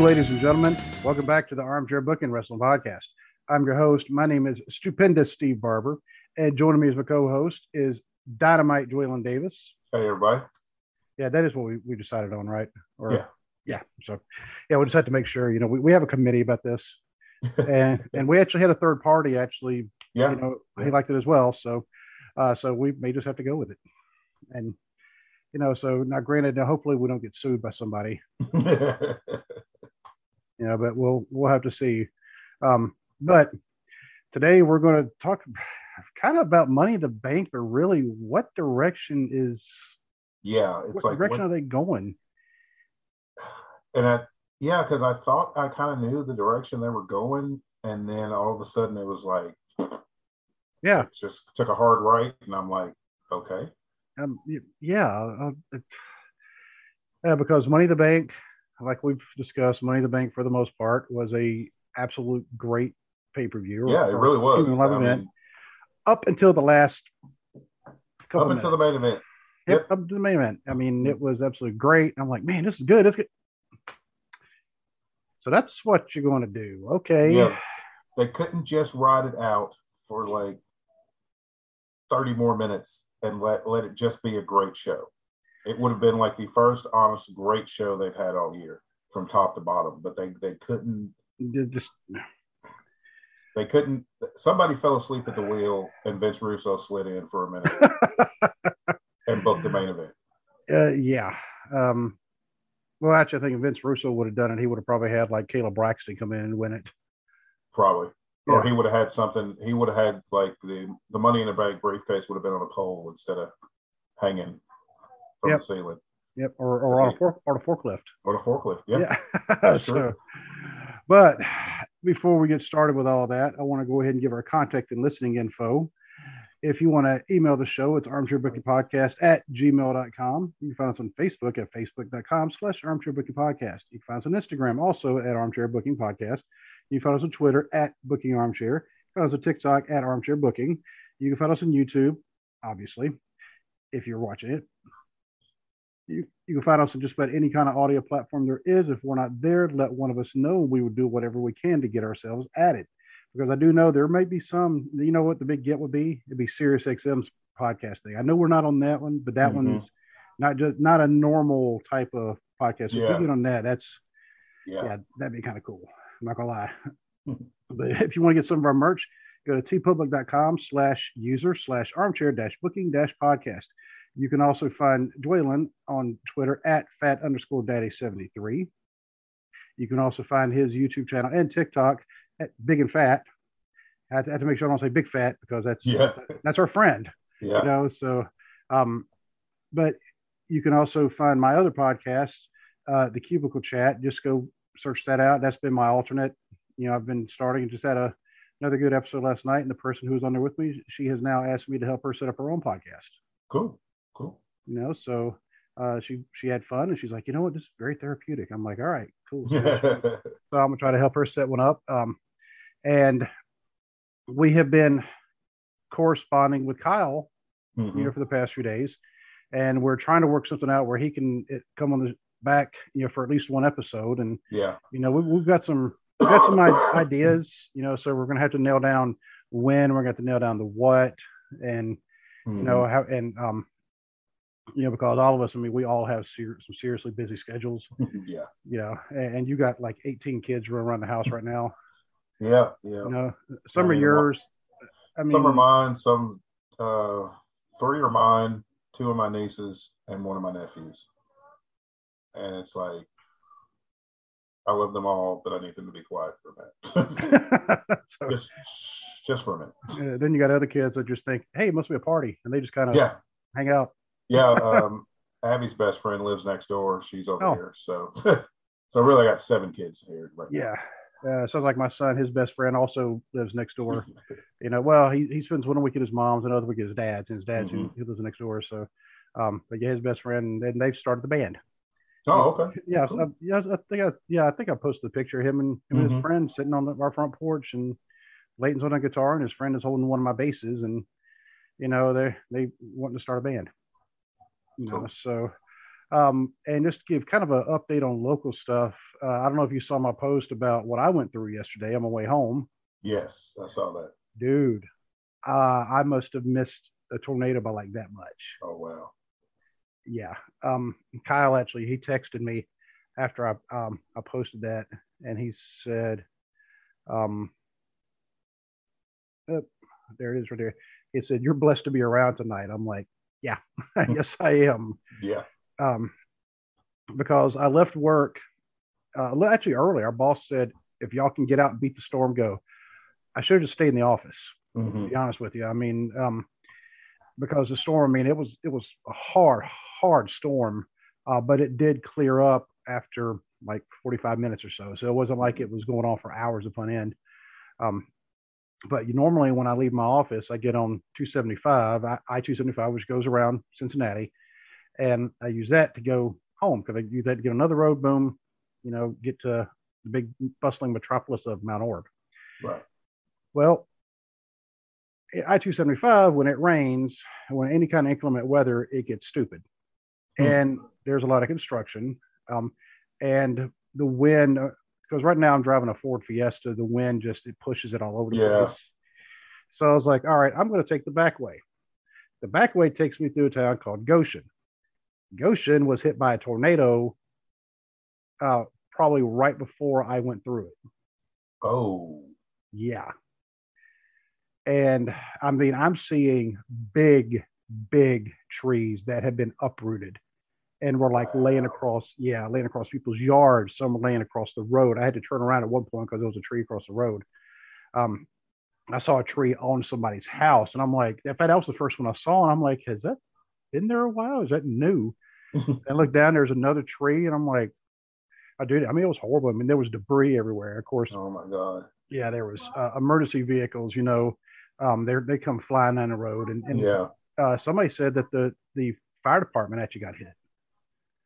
Hello, ladies and gentlemen. Welcome back to the Armchair Booking Wrestling Podcast. I'm your host. My name is Stupendous Steve Barber, and joining me as my co-host is Dynamite Dwaylen Davis. Hey, everybody. Yeah, that is what we, we decided on, right? Or, Yeah. Yeah. So, yeah, we just had to make sure. You know, we, we have a committee about this, and and we actually had a third party actually. Yeah. You know, he liked it as well. So, uh, so we may just have to go with it, and you know, so now granted, now hopefully we don't get sued by somebody. you know, but we'll we'll have to see. Um, but today we're going to talk kind of about money in the bank, but really, what direction is yeah. It's what like, direction what- are they going? and I, yeah, because I thought I kind of knew the direction they were going. And then all of a sudden it was like, Yeah, it just took a hard right. And I'm like, okay. um, yeah, uh, it's, yeah, because Money in the Bank, like we've discussed, Money in the Bank for the most part was a absolute great pay per view. Yeah, it really was. I mean, up until the last couple up until the main event. Yep, up to the main event. I mean, it was absolutely great. I'm like, man, this is good. It's good. So that's what you're going to do. Okay. Yeah. They couldn't just ride it out for like 30 more minutes and let, let it just be a great show. It would have been like the first honest great show they've had all year from top to bottom, but they, they couldn't They Just They couldn't. Somebody fell asleep at the wheel, and Vince Russo slid in for a minute and booked the main event. uh, yeah. Um, well, actually, I think if Vince Russo would have done it, he would have probably had like Caleb Braxton come in and win it. Probably, or he would have had something. He would have had like the the Money in the Bank briefcase would have been on a pole instead of hanging from Yep. the ceiling Yep. Or, or on a fork or a forklift. or the forklift. Yeah, Yeah. That's so, true. but before we get started with all that, I want to go ahead and give our contact and listening info. If you want to email the show, it's armchair booking podcast at gmail.com. You can find us on Facebook at facebook.com slash armchair booking podcast. You can find us on Instagram also at armchair booking podcast. You can find us on Twitter at booking armchair. You can find us on TikTok at armchair booking. You can find us on YouTube, obviously, if you're watching it. You, you can find us on just about any kind of audio platform there is. If we're not there, let one of us know. We would do whatever we can to get ourselves added. Because I do know there may be some, you know what the big get would be? It'd be Sirius XM's podcast thing. I know we're not on that one, but that Mhm. one's not just not a normal type of podcast. If Yeah. you get on that, that's yeah, yeah, that'd be kind of cool. I'm not gonna lie. But if you want to get some of our merch, go to teepublic.com slash user slash armchair dash booking dash podcast. You can also find Dwaylen on Twitter at fat underscore daddy 73. You can also find his YouTube channel and TikTok at big and fat. I have to, I have to make sure I don't say big fat because that's Yeah. that's our friend yeah. you know so um but you can also find my other podcast uh the cubicle chat just go search that out that's been my alternate you know i've been starting just had a another good episode last night and the person who was on there with me she has now asked me to help her set up her own podcast Cool, cool. you know so uh she she had fun and she's like you know what this is very therapeutic i'm like all right cool so, so i'm gonna try to help her set one up um and we have been corresponding with kyle you Mhm. know, for the past few days, and we're trying to work something out where he can uh, come on the back, you know, for at least one episode. And yeah, you know, we, we've got some we've got some ideas, you know, so we're gonna have to nail down when, we're gonna have to nail down the what, and you Mhm. know how, and um, you know, because all of us, I mean, we all have ser- some seriously busy schedules, yeah, you know, and, and you got like 18 kids running around the house right now, yeah, yeah. you know, some I are yours. I mean, some are mine. Some uh, three are mine. Two of my nieces and one of my nephews. And it's like I love them all, but I need them to be quiet for a minute. so, just, just for a minute. uh, then you got other kids that just think, hey, it must be a party, and they just kind of Yeah, hang out. Yeah. Um, Abby's best friend lives next door. She's over Oh. here, so so really, I got seven kids here. Right. Yeah. Uh, sounds like my son, his best friend also lives next door. You know, well, he, he spends one week at his mom's, another week at his dad's, and his dad's who, who lives next door. So, um, but yeah, his best friend, and they've started the band. Oh, okay. Yeah, Cool. so, I, yeah, I think I, yeah, I think I posted a picture of him and, him and his Mhm. friend sitting on the, our front porch, and Leighton's on a guitar, and his friend is holding one of my basses, and you know they they wanting to start a band. You know, Cool. so Um, and just to give kind of an update on local stuff. Uh, I don't know if you saw my post about what I went through yesterday on my way home. Yes, I saw that. Dude, uh, I must have missed a tornado by like that much. Oh wow. Yeah. Um, Kyle actually he texted me after I um I posted that, and he said, um, oh, there it is right there. He said, "You're blessed to be around tonight." I'm like, "Yeah, yes, I am." Yeah. Um, because I left work uh, actually early. Our boss said, "If y'all can get out and beat the storm, go." I should have just stayed in the office. Mhm. To be honest with you, I mean, um, because the storm. I mean, it was it was a hard, hard storm, uh, but it did clear up after like 45 minutes or so. So it wasn't like it was going on for hours upon end. Um, but you, normally when I leave my office, I get on 275, I, I 275, which goes around Cincinnati, and I use that to go home because I use that to get another road. Boom, you know, get to the big bustling metropolis of Mount Orab. Right. Well, I 275, when it rains, when any kind of inclement weather, it gets stupid. Hmm. And there's a lot of construction. Um, and the wind, because right now I'm driving a Ford Fiesta, the wind just it pushes it all over the Yeah. place. So I was like, all right, I'm going to take the back way. The back way takes me through a town called Goshen. Goshen was hit by a tornado uh, probably right before I went through it. Oh. Yeah. And I mean, I'm seeing big, big trees that have been uprooted and were like laying across, yeah, laying across people's yards. Some were laying across the road. I had to turn around at one point because there was a tree across the road. Um, I saw a tree on somebody's house, and I'm like, in fact, that was the first one I saw, and I'm like, has that been there a while? Is that new? and I look down, there's another tree, and I'm like, I do. I mean, it was horrible. I mean, there was debris everywhere. Of course, oh my God. yeah, there was uh, emergency vehicles. You know, um, they they come flying down the road, and, and Yeah. uh, somebody said that the the fire department actually got hit.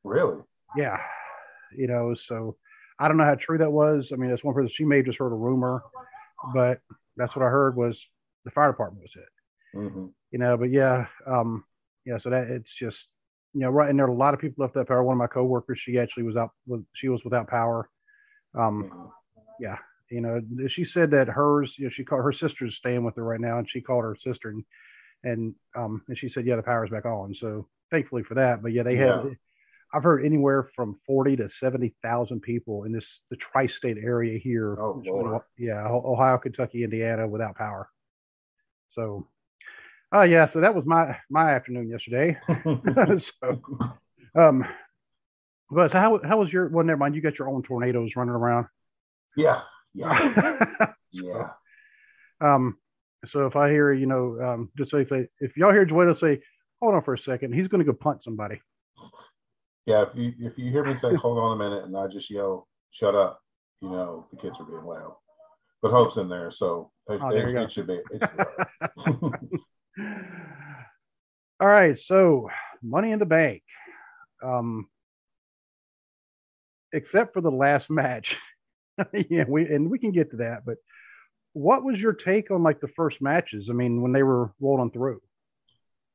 Really? Yeah, you know, so I don't know how true that was. I mean, that's one person. She may have just heard a rumor, but that's what I heard was the fire department was hit. hmm You know, but yeah, um, yeah. So that it's just you know right, and there are a lot of people left that power. One of my coworkers, she actually was out. With, she was without power. Um, hmm yeah, you know, she said that hers, you know, she called her sister's staying with her right now, and she called her sister, and and um, and she said, yeah, the power's back on. So thankfully for that. But yeah, they Yeah. have. I've heard anywhere from forty to seventy thousand people in this the tri-state area here. Oh, Lord. yeah, Ohio, Kentucky, Indiana, without power. So, uh yeah, so that was my my afternoon yesterday. so, um, but so how how was your? Well, never mind. You got your own tornadoes running around. yeah. Yeah. Yeah. um, so if I hear, you know, um, just say, say if y'all hear Joel say, hold on for a second, he's going to go punt somebody. Yeah. If you if you hear me say hold on a minute and I just yell shut up, you know the kids are being loud. But Hope's in there, so it, Oh, there it- it should be. It should be all right. All right, so Money in the Bank. Um, except for the last match, yeah, we and we can get to that. But what was your take on like the first matches? I mean, when they were rolling through.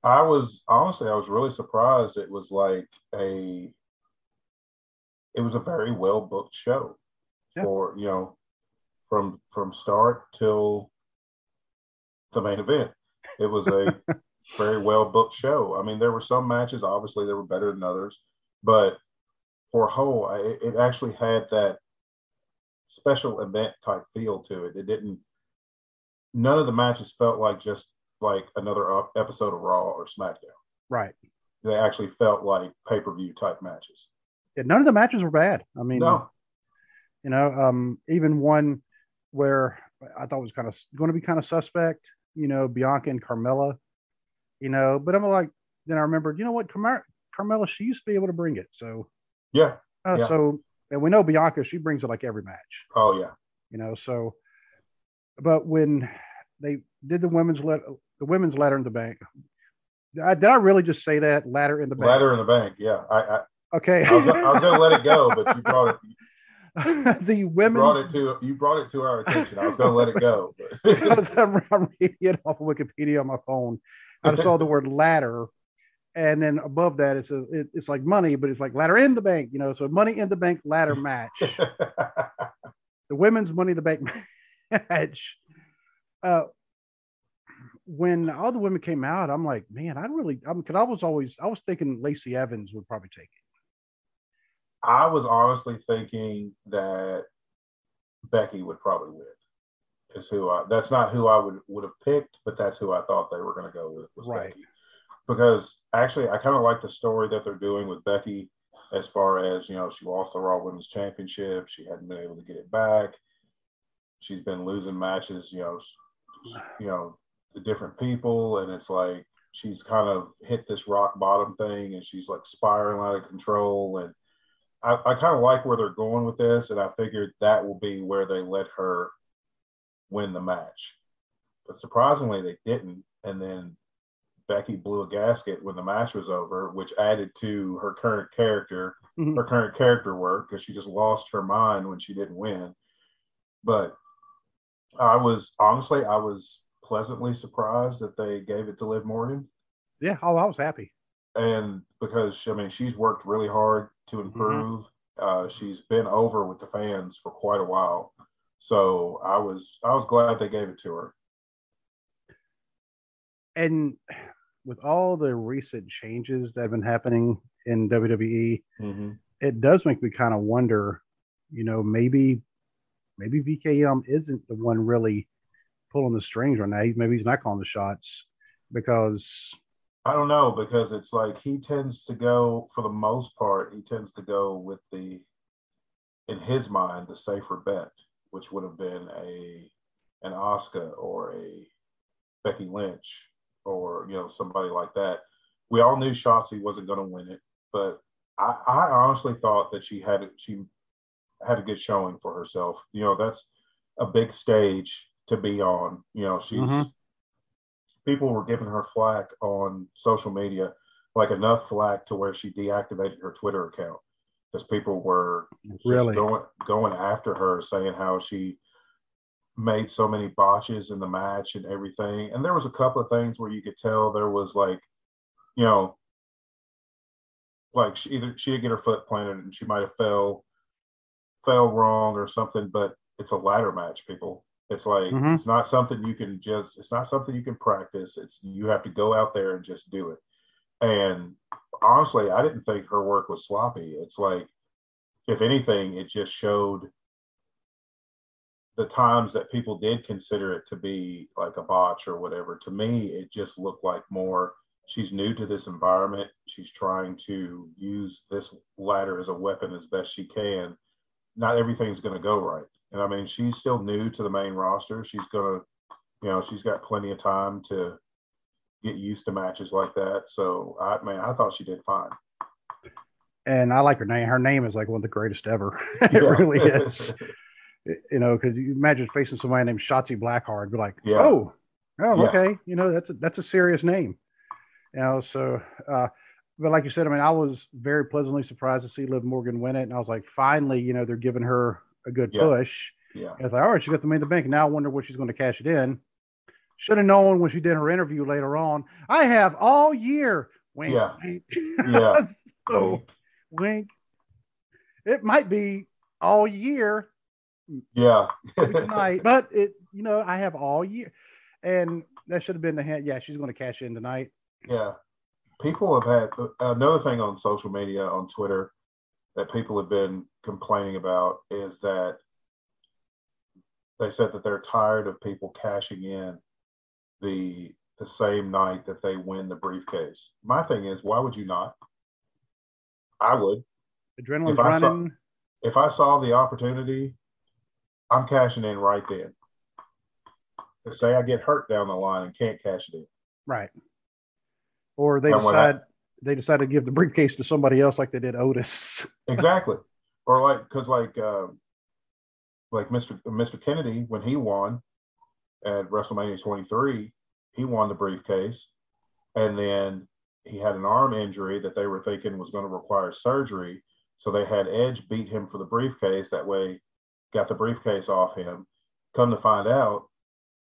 I was honestly, I was really surprised. It was like a, it was a very well booked show Yeah. for you know, from from start till the main event. It was a very well booked show. I mean, there were some matches, obviously, they were better than others, but for a whole, it actually had that special event type feel to it. It didn't. None of the matches felt like just like another episode of Raw or SmackDown. Right. They actually felt like pay per view type matches. Yeah, none of the matches were bad. I mean, No, you know, um, even one where I thought was kind of going to be kind of suspect, you know, Bianca and Carmella, you know, but I'm like, then I remembered, you know what, Carmella, Carmella, she used to be able to bring it. So, yeah, uh, Yeah. so, and we know Bianca, she brings it like every match, oh yeah, you know, so, but when they did the women's let the women's ladder in the bank, I, did I really just say that ladder in the bank? ladder in the bank. Yeah, I I, Okay. I was, was going to let it go, but you brought it the you brought it to you brought it to our attention. I was going to let it go, but I'm, I'm reading it off of Wikipedia on my phone. I saw the word ladder, and then above that it's a it, it's like money, but it's like ladder in the bank, you know. So money in the bank ladder match, the women's money in the bank match. Uh, when all the women came out, I'm like, man, I really, I'm because I was always, I was thinking Lacey Evans would probably take it. I was honestly thinking that Becky would probably win. Is who I. That's not who I would would have picked, but that's who I thought they were going to go with was Right. Becky. Because actually, I kind of like the story that they're doing with Becky, as far as you know, she lost the Raw Women's Championship. She hadn't been able to get it back. She's been losing matches. You know, you know, to different people, and it's like she's kind of hit this rock bottom thing, and she's like spiraling out of control. And I, I kind of like where they're going with this, and I figured that will be where they let her win the match. But surprisingly, they didn't. And then Becky blew a gasket when the match was over, which added to her current character, Mhm. her current character work, because she just lost her mind when she didn't win. But I was honestly, I was pleasantly surprised that they gave it to Liv Morgan Yeah, oh, I was happy. and because I mean she's worked really hard to improve. Uh, she's been over with the fans for quite a while, so I was I was glad they gave it to her. And with all the recent changes that have been happening in WWE, Mm-hmm. it does make me kind of wonder, you know, maybe maybe VKM isn't the one really pulling the strings right now. He- Maybe he's not calling the shots because I don't know because it's like he tends to go for the most part. He tends to go with the, in his mind, the safer bet, which would have been a, an Asuka or a Becky Lynch or you know somebody like that. We all knew Shotzi wasn't going to win it, but I, I honestly thought that she had she had a good showing for herself. You know that's a big stage to be on. You know she's Mhm. people were giving her flack on social media, like enough flack to where she deactivated her Twitter account because people were just Really? going going after her, saying how she made so many botches in the match and everything. And there was a couple of things where you could tell there was like, you know, like she either she didn't get her foot planted and she might have fell fell wrong or something, but it's a ladder match, people. It's like Mhm. it's not something you can just it's not something you can practice. It's you have to go out there and just do it. And honestly, I didn't think her work was sloppy. It's like if anything, it just showed the times that people did consider it to be like a botch or whatever. To me, it just looked like more she's new to this environment. She's trying to use this ladder as a weapon as best she can. Not everything's going to go right. And I mean, she's still new to the main roster. She's going to, you know, she's got plenty of time to get used to matches like that. So, I man, I thought she did fine. and I like her name. Her name is like one of the greatest ever. it Yeah. really is. You know, because you imagine facing somebody named Shotzi Blackheart, be like, Yeah. oh, oh, Yeah. okay, you know, that's a, that's a serious name. You know, so, uh, but like you said, I mean, I was very pleasantly surprised to see Liv Morgan win it, and I was like, finally, you know, they're giving her a good Yeah. push. Yeah. I was like, all right, she got the money in the bank. Now I wonder what she's going to cash it in. Should have known when she did her interview later on. I have all year. Wink, Yeah. wink. Yeah. so, wink. It might be all year Yeah. tonight, but it, you know, I have all year, and that should have been the hand. Yeah, she's going to cash in tonight. Yeah. People have had uh, another thing on social media, on Twitter, that people have been complaining about is that they said that they're tired of people cashing in the the same night that they win the briefcase. My thing is, why would you not? I would. Adrenaline's If I saw- If I saw the opportunity, I'm cashing in right then. To say I get hurt down the line and can't cash it in. Right. Or they And decide they decided to give the briefcase to somebody else, like they did Otis. exactly. Or like because like um like mr mr kennedy when he won at wrestlemania 23 he won the briefcase. And then he had an arm injury that they were thinking was going to require surgery. So they had edge beat him for the briefcase. That way got the briefcase off him. Come to find out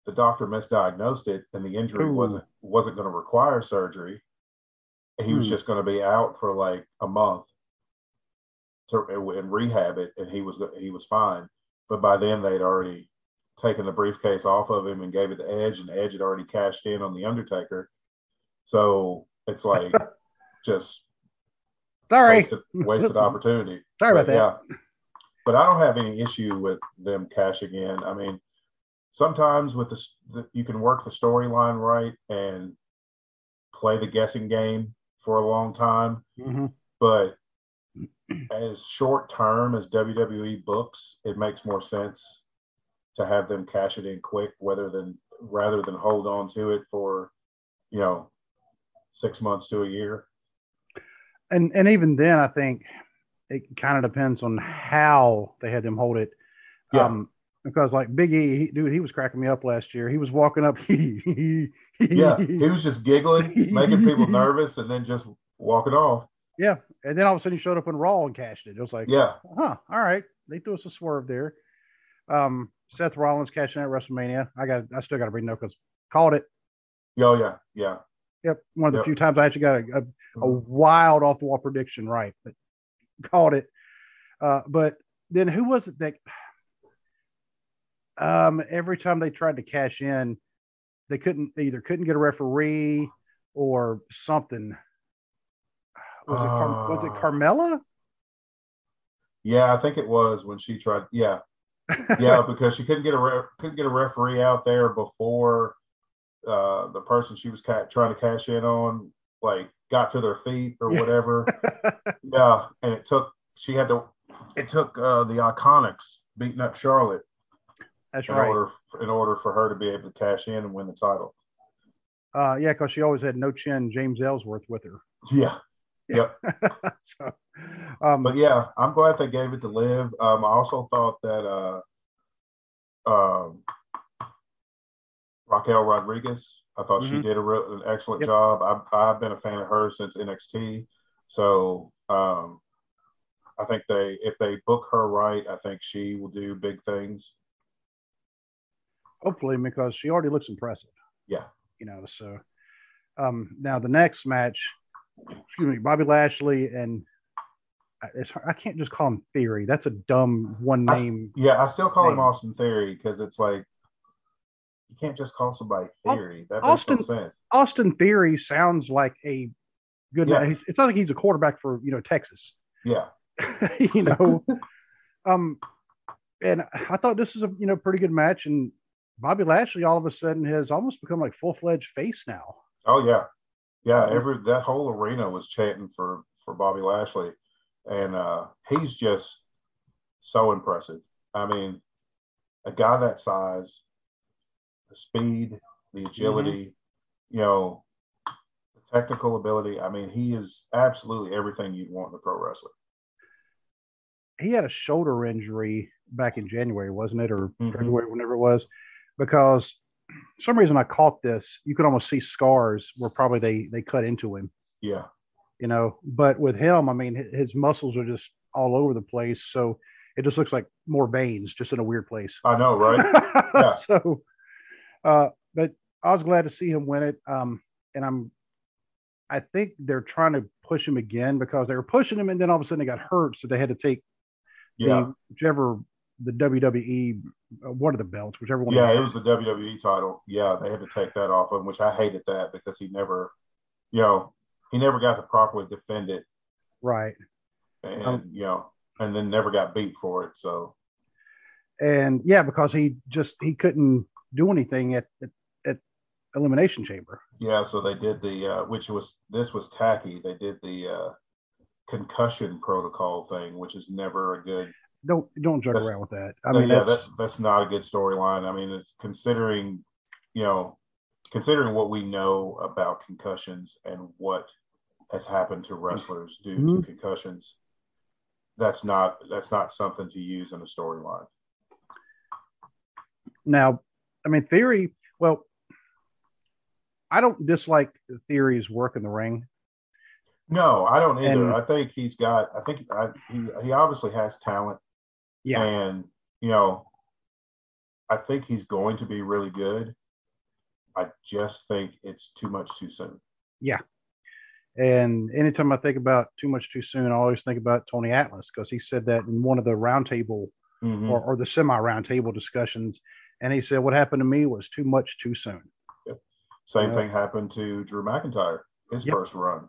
the doctor misdiagnosed it and the injury Ooh. wasn't wasn't going to require surgery He was Hmm. just going to be out for like a month to and rehab it, and he was he was fine. But by then they'd already taken the briefcase off of him and gave it to Edge, and Edge had already cashed in on the Undertaker. So it's like just Sorry. wasted, wasted opportunity. Sorry about that. Yeah. But I don't have any issue with them cashing in. I mean, sometimes with this, the, you can work the storyline right and play the guessing game for a long time. hmm But as short term as WWE books, it makes more sense to have them cash it in quick, rather than rather than hold on to it for, you know, six months to a year. And and even then, I think it kind of depends on how they had them hold it. Yeah. Um, because like Big E, he, dude, he was cracking me up last year. He was walking up. Yeah, he was just giggling, making people nervous, and then just walking off. yeah. And then all of a sudden, he showed up in Raw and cashed it. It was like, Yeah, huh, all right. They threw us a swerve there. Um, Seth Rollins cashing in at WrestleMania. I got, I still got to bring no because called it. oh yeah, yeah. Yep, one of the Yep. few times I actually got a, a, a wild off the wall prediction right, but called it. Uh, but then who was it that? Um, every time they tried to cash in, they couldn't they either couldn't get a referee or something. Was it Car- was it Uh, Carmella? Yeah, I think it was when she tried. Yeah, yeah, because she couldn't get a re- couldn't get a referee out there before uh, the person she was ca- trying to cash in on like got to their feet or whatever. yeah, and it took she had to. It took uh, the IIconics beating up Charlotte That's in right. order in order for her to be able to cash in and win the title. Uh, yeah, because she always had no chin James Ellsworth with her. Yeah, so, um, but yeah, I'm glad they gave it to Liv. Um, I also thought that uh, um, Raquel Rodriguez, I thought she Mhm. did a real, an excellent Yep. job. I've, I've been a fan of her since NXT, so um, I think they if they book her right, I think she will do big things. Hopefully because she already looks impressive. Yeah. You know, so um now the next match, excuse me, Bobby Lashley and I- it's, I can't just call him Theory. That's a dumb one I name. Yeah, I still call him Austin Theory because it's like you can't just call somebody Theory. That makes Austin- no sense. Austin Theory sounds like a good. Yeah. he's- It's not like he's a quarterback for you know Texas. Yeah, you know, um, and I thought this was a you know pretty good match, and Bobby Lashley all of a sudden has almost become like full fledged face now. Oh yeah, yeah. Every that whole arena was chanting for for Bobby Lashley, and uh, he's just so impressive. I mean, a guy that size, the speed, the agility, you know, the technical ability. I mean, he is absolutely everything you'd want in a pro wrestler. he had a shoulder injury back in January, wasn't it, or Mhm. February, whenever it was, because for some reason I caught this. You could almost see scars where probably they they cut into him, Yeah, you know. But with him, I mean, his muscles are just all over the place, so it just looks like more veins, just in a weird place. I know, right? Yeah. so, uh, but I was glad to see him win it. Um, and I'm, I think they're trying to push him again because they were pushing him, and then all of a sudden they got hurt, so they had to take yeah, the whichever the WWE one of the belts, whichever one. yeah. It was the WWE title. Yeah, they had to take that off of him, which I hated that because he never, you know, he never got to properly defend it. right. and Um, you know, and then never got beat for it. So And yeah, because he just he couldn't do anything at at, at Elimination Chamber. yeah, so they did the uh, which was this was tacky. They did the uh, concussion protocol thing, which is never a good. Don't don't joke That's- around with that. I mean, yeah, that's that, that's not a good storyline. I mean, it's considering, you know, considering what we know about concussions and what has happened to wrestlers due Mhm. to concussions. That's not that's not something to use in a storyline. now. I mean, theory. Well, I don't dislike theory's work in the ring. No, I don't either. And- I think he's got. I think I, he he obviously has talent, Yeah, and you know, I think he's going to be really good. I just think it's too much too soon. Yeah. And anytime I think about too much too soon, I always think about Tony Atlas because he said that in one of the roundtable Mhm. or, or the semi roundtable discussions. And he said, What happened to me was too much too soon. Yep. Same Yeah. thing happened to Drew McIntyre, his Yep. first run.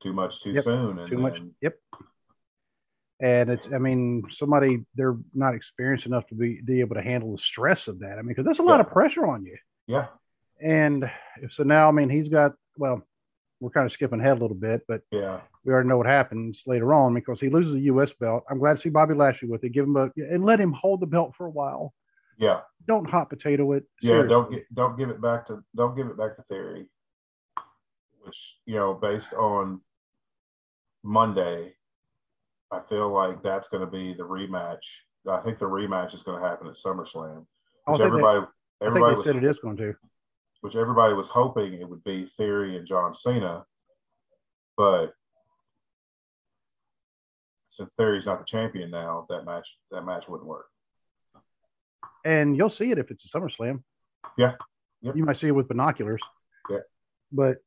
Too much too Yep. soon. And Too much. then- Yep. And it's, I mean, somebody, they're not experienced enough to be, be able to handle the stress of that. I mean, because that's a lot Yeah. of pressure on you. Yeah. And so now, I mean, he's got, well, we're kind of skipping ahead a little bit, but Yeah. we already know what happens later on because he loses the U.S. belt. I'm glad to see Bobby Lashley with it. Give him a, and let him hold the belt for a while. Yeah. Don't hot potato it. Yeah. Don't get, don't give it back to don't give it back to theory. Which, you know, based on Monday, I feel like that's gonna be the rematch. I think the rematch is gonna happen at SummerSlam. I Which think they- everybody I think everybody they was said it is going to. which everybody was hoping it would be Theory and John Cena, but since Theory's not the champion now, that match that match wouldn't work. and you'll see it if it's a SummerSlam. Yeah. Yep. You might see it with binoculars. Yeah. But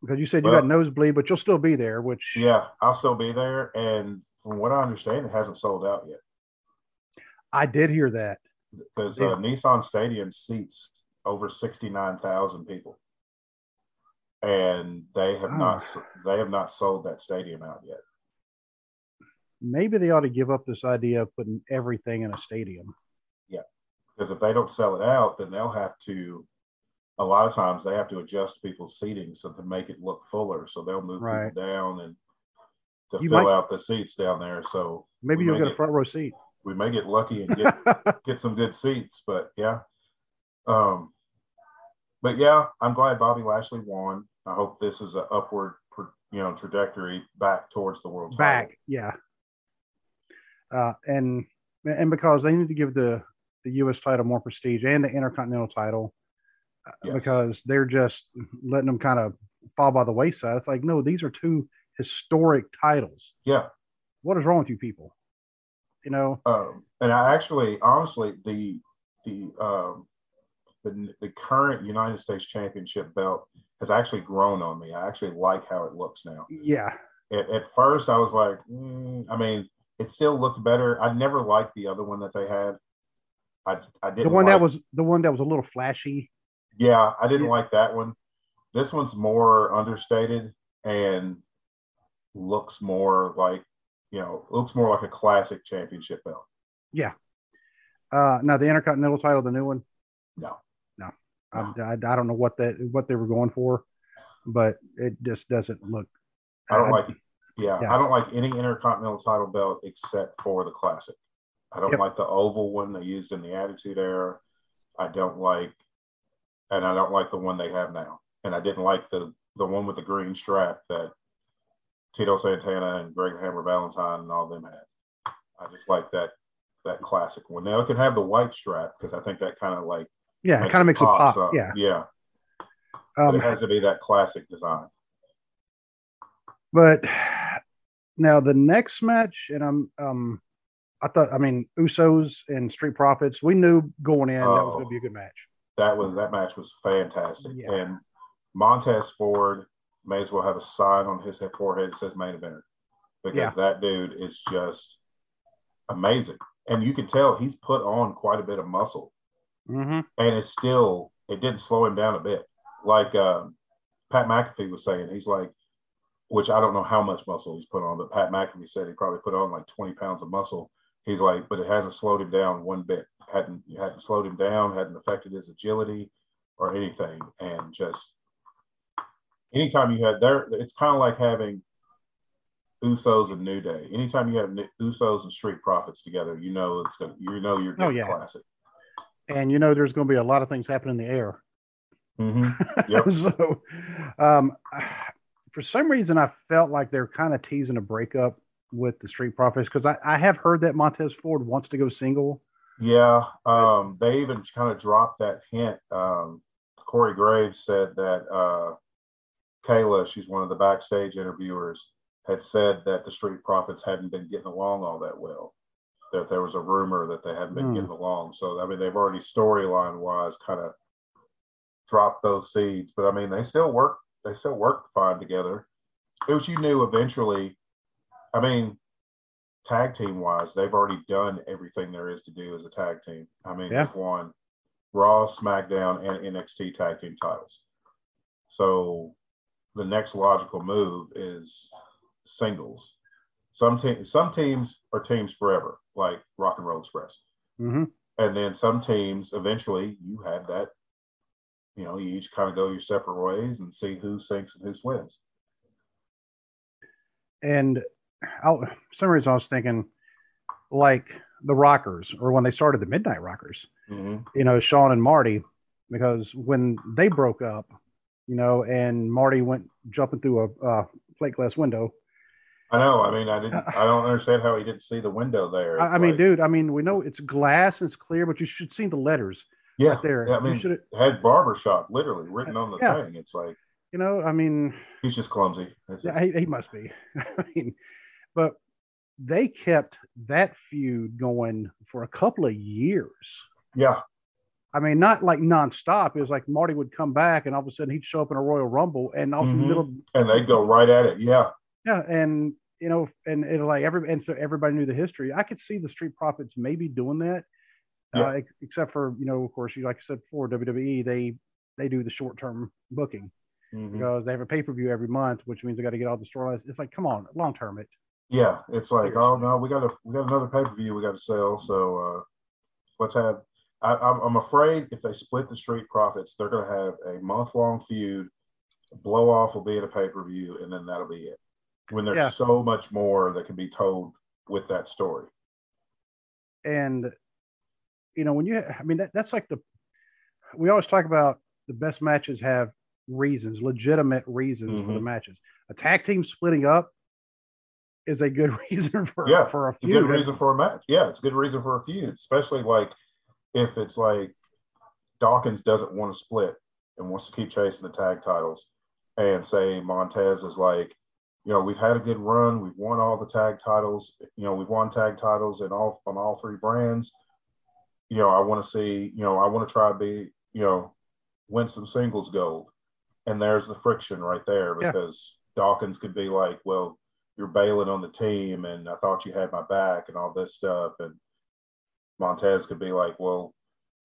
because you said you got nosebleed, but you'll still be there, which Yeah, I'll still be there, and from what I understand, it hasn't sold out yet I did hear that. because Yeah. uh, Nissan Stadium seats over sixty nine thousand people, and they have Oh. not they have not sold that stadium out yet. Maybe they ought to give up this idea of putting everything in a stadium. Yeah, because if they don't sell it out, then they'll have to. A lot of times they have to adjust people's seating so to make it look fuller. So they'll move Right. people down and to You fill might- out the seats down there. So Maybe you'll get a front row seat. we may get lucky and get get some good seats. But yeah, um, but yeah, I'm glad Bobby Lashley won. I hope this is an upward, you know, trajectory back towards the world title. Back, yeah. Uh, and and because they need to give the the U.S. title more prestige and the Intercontinental title Yes. because they're just letting them kind of fall by the wayside. It's like, no, these are two historic titles. Yeah. What is wrong with you people? You know, Um, and I actually, honestly, the the um, the the current United States Championship belt has actually grown on me. I actually like how it looks now. yeah, At, at first, I was like, mm, I mean, it still looked better. I never liked the other one that they had. I I didn't the one like, that was the one that was a little flashy. Yeah, I didn't Yeah. like that one. This one's more understated and looks more like you know looks more like a classic championship belt. Yeah. Uh, now the Intercontinental title, the new one, No, I, I, I don't know what that what they were going for, but it just doesn't look. I don't I- like. Yeah, yeah. I don't like any intercontinental title belt except for the classic. I don't Yep. like the oval one they used in the Attitude Era. I don't like, and I don't like the one they have now. And I didn't like the the one with the green strap that Tito Santana and Greg Hammer Valentine and all them had. I just like that that classic one. Now it can have the white strap because I think that kind of like Yeah, it kind of makes it pop. some. Yeah. yeah. Um, it has to be that classic design. but now the next match, and I'm um, I thought, I mean, Usos and Street Profits. We knew going in that was Oh. going to be a good match. That was that match was fantastic. Yeah. And Montez Ford may as well have a sign on his forehead that says main event because Yeah. that dude is just amazing. And you can tell he's put on quite a bit of muscle. Mm-hmm. And it's still it didn't slow him down a bit. Like um, Pat McAfee was saying, he's like, which I don't know how much muscle he's put on, but Pat McAfee said he probably put on like 20 pounds of muscle. He's like, but it hasn't slowed him down one bit. Hadn't hadn't slowed him down, hadn't affected his agility or anything. And just anytime you had there, it's kind of like having Usos and New Day. Anytime you have Usos and Street Profits together, you know it's gonna, you know you're Oh, yeah. classic. And you know, there's going to be a lot of things happening in the air. Mm-hmm. Yep. so, um, for some reason, I felt like they're kind of teasing a breakup with the Street Profits because I, I have heard that Montez Ford wants to go single. Yeah, um, they even kind of dropped that hint. Um, Corey Graves said that uh, Kayla, she's one of the backstage interviewers, had said that the Street Profits hadn't been getting along all that well. That there was a rumor that they hadn't been Hmm. getting along. So I mean, they've already storyline wise kind of dropped those seeds. But I mean, they still work. They still work fine together. it was you knew eventually. I mean, tag team wise, they've already done everything there is to do as a tag team. I mean, Yeah. they've won Raw, SmackDown, and NXT tag team titles. So the next logical move is singles. Some te- some teams are teams forever, like Rock and Roll Express, hmm and then some teams eventually you have that. You know, you each kind of go your separate ways and see who sinks and who swims. And I, for some reason, I was thinking like the Rockers or when they started the Midnight Rockers, hmm you know, Shawn and Marty, because when they broke up, you know, and Marty went jumping through a uh, plate glass window. I know. I mean, I didn't. I don't understand how he didn't see the window there. I, It's I mean, like- dude, I mean, we know it's glass and it's clear, but you should see the letters yeah, right there. Yeah, I you mean, should, had barbershop literally written on the Yeah. thing. It's like you know, I mean, he's just clumsy. That's yeah, he, he must be. I mean, but they kept that feud going for a couple of years. yeah, I mean, not like nonstop. It was like Marty would come back and all of a sudden he'd show up in a Royal Rumble and also Mhm. middle, and they'd go right at it. Yeah, yeah, and you know, and it like every and so everybody knew the history. I could see the Street Profits maybe doing that, Yeah. uh, except for you know, of course, you like I said before, WWE they they do the short term booking Mhm. because they have a pay per view every month, which means they got to get all the storylines. It's like, come on, long term it. Yeah. It's like, oh no, we got a we got another pay per view we got to sell. So uh, let's have. I, I'm, I'm afraid if they split the Street Profits, they're going to have a month long feud. Blow off will be in a pay per view, and then that'll be it. When there's Yeah. so much more that can be told with that story. and you know when you i mean that, that's like the we always talk about the best matches have reasons legitimate reasons for the Mhm. matches a tag team splitting up is a good reason for Yeah, for a feud good reason for a match. Yeah, it's a good reason for a feud, especially like if it's like Dawkins doesn't want to split and wants to keep chasing the tag titles, and say Montez is like, you know, we've had a good run, we've won all the tag titles, you know, we've won tag titles in all on all three brands. You know, I want to see, you know, I want to try to be, you know, win some singles gold, and there's the friction right there Yeah. because Dawkins could be like, well, you're bailing on the team and I thought you had my back and all this stuff. And Montez could be like, well,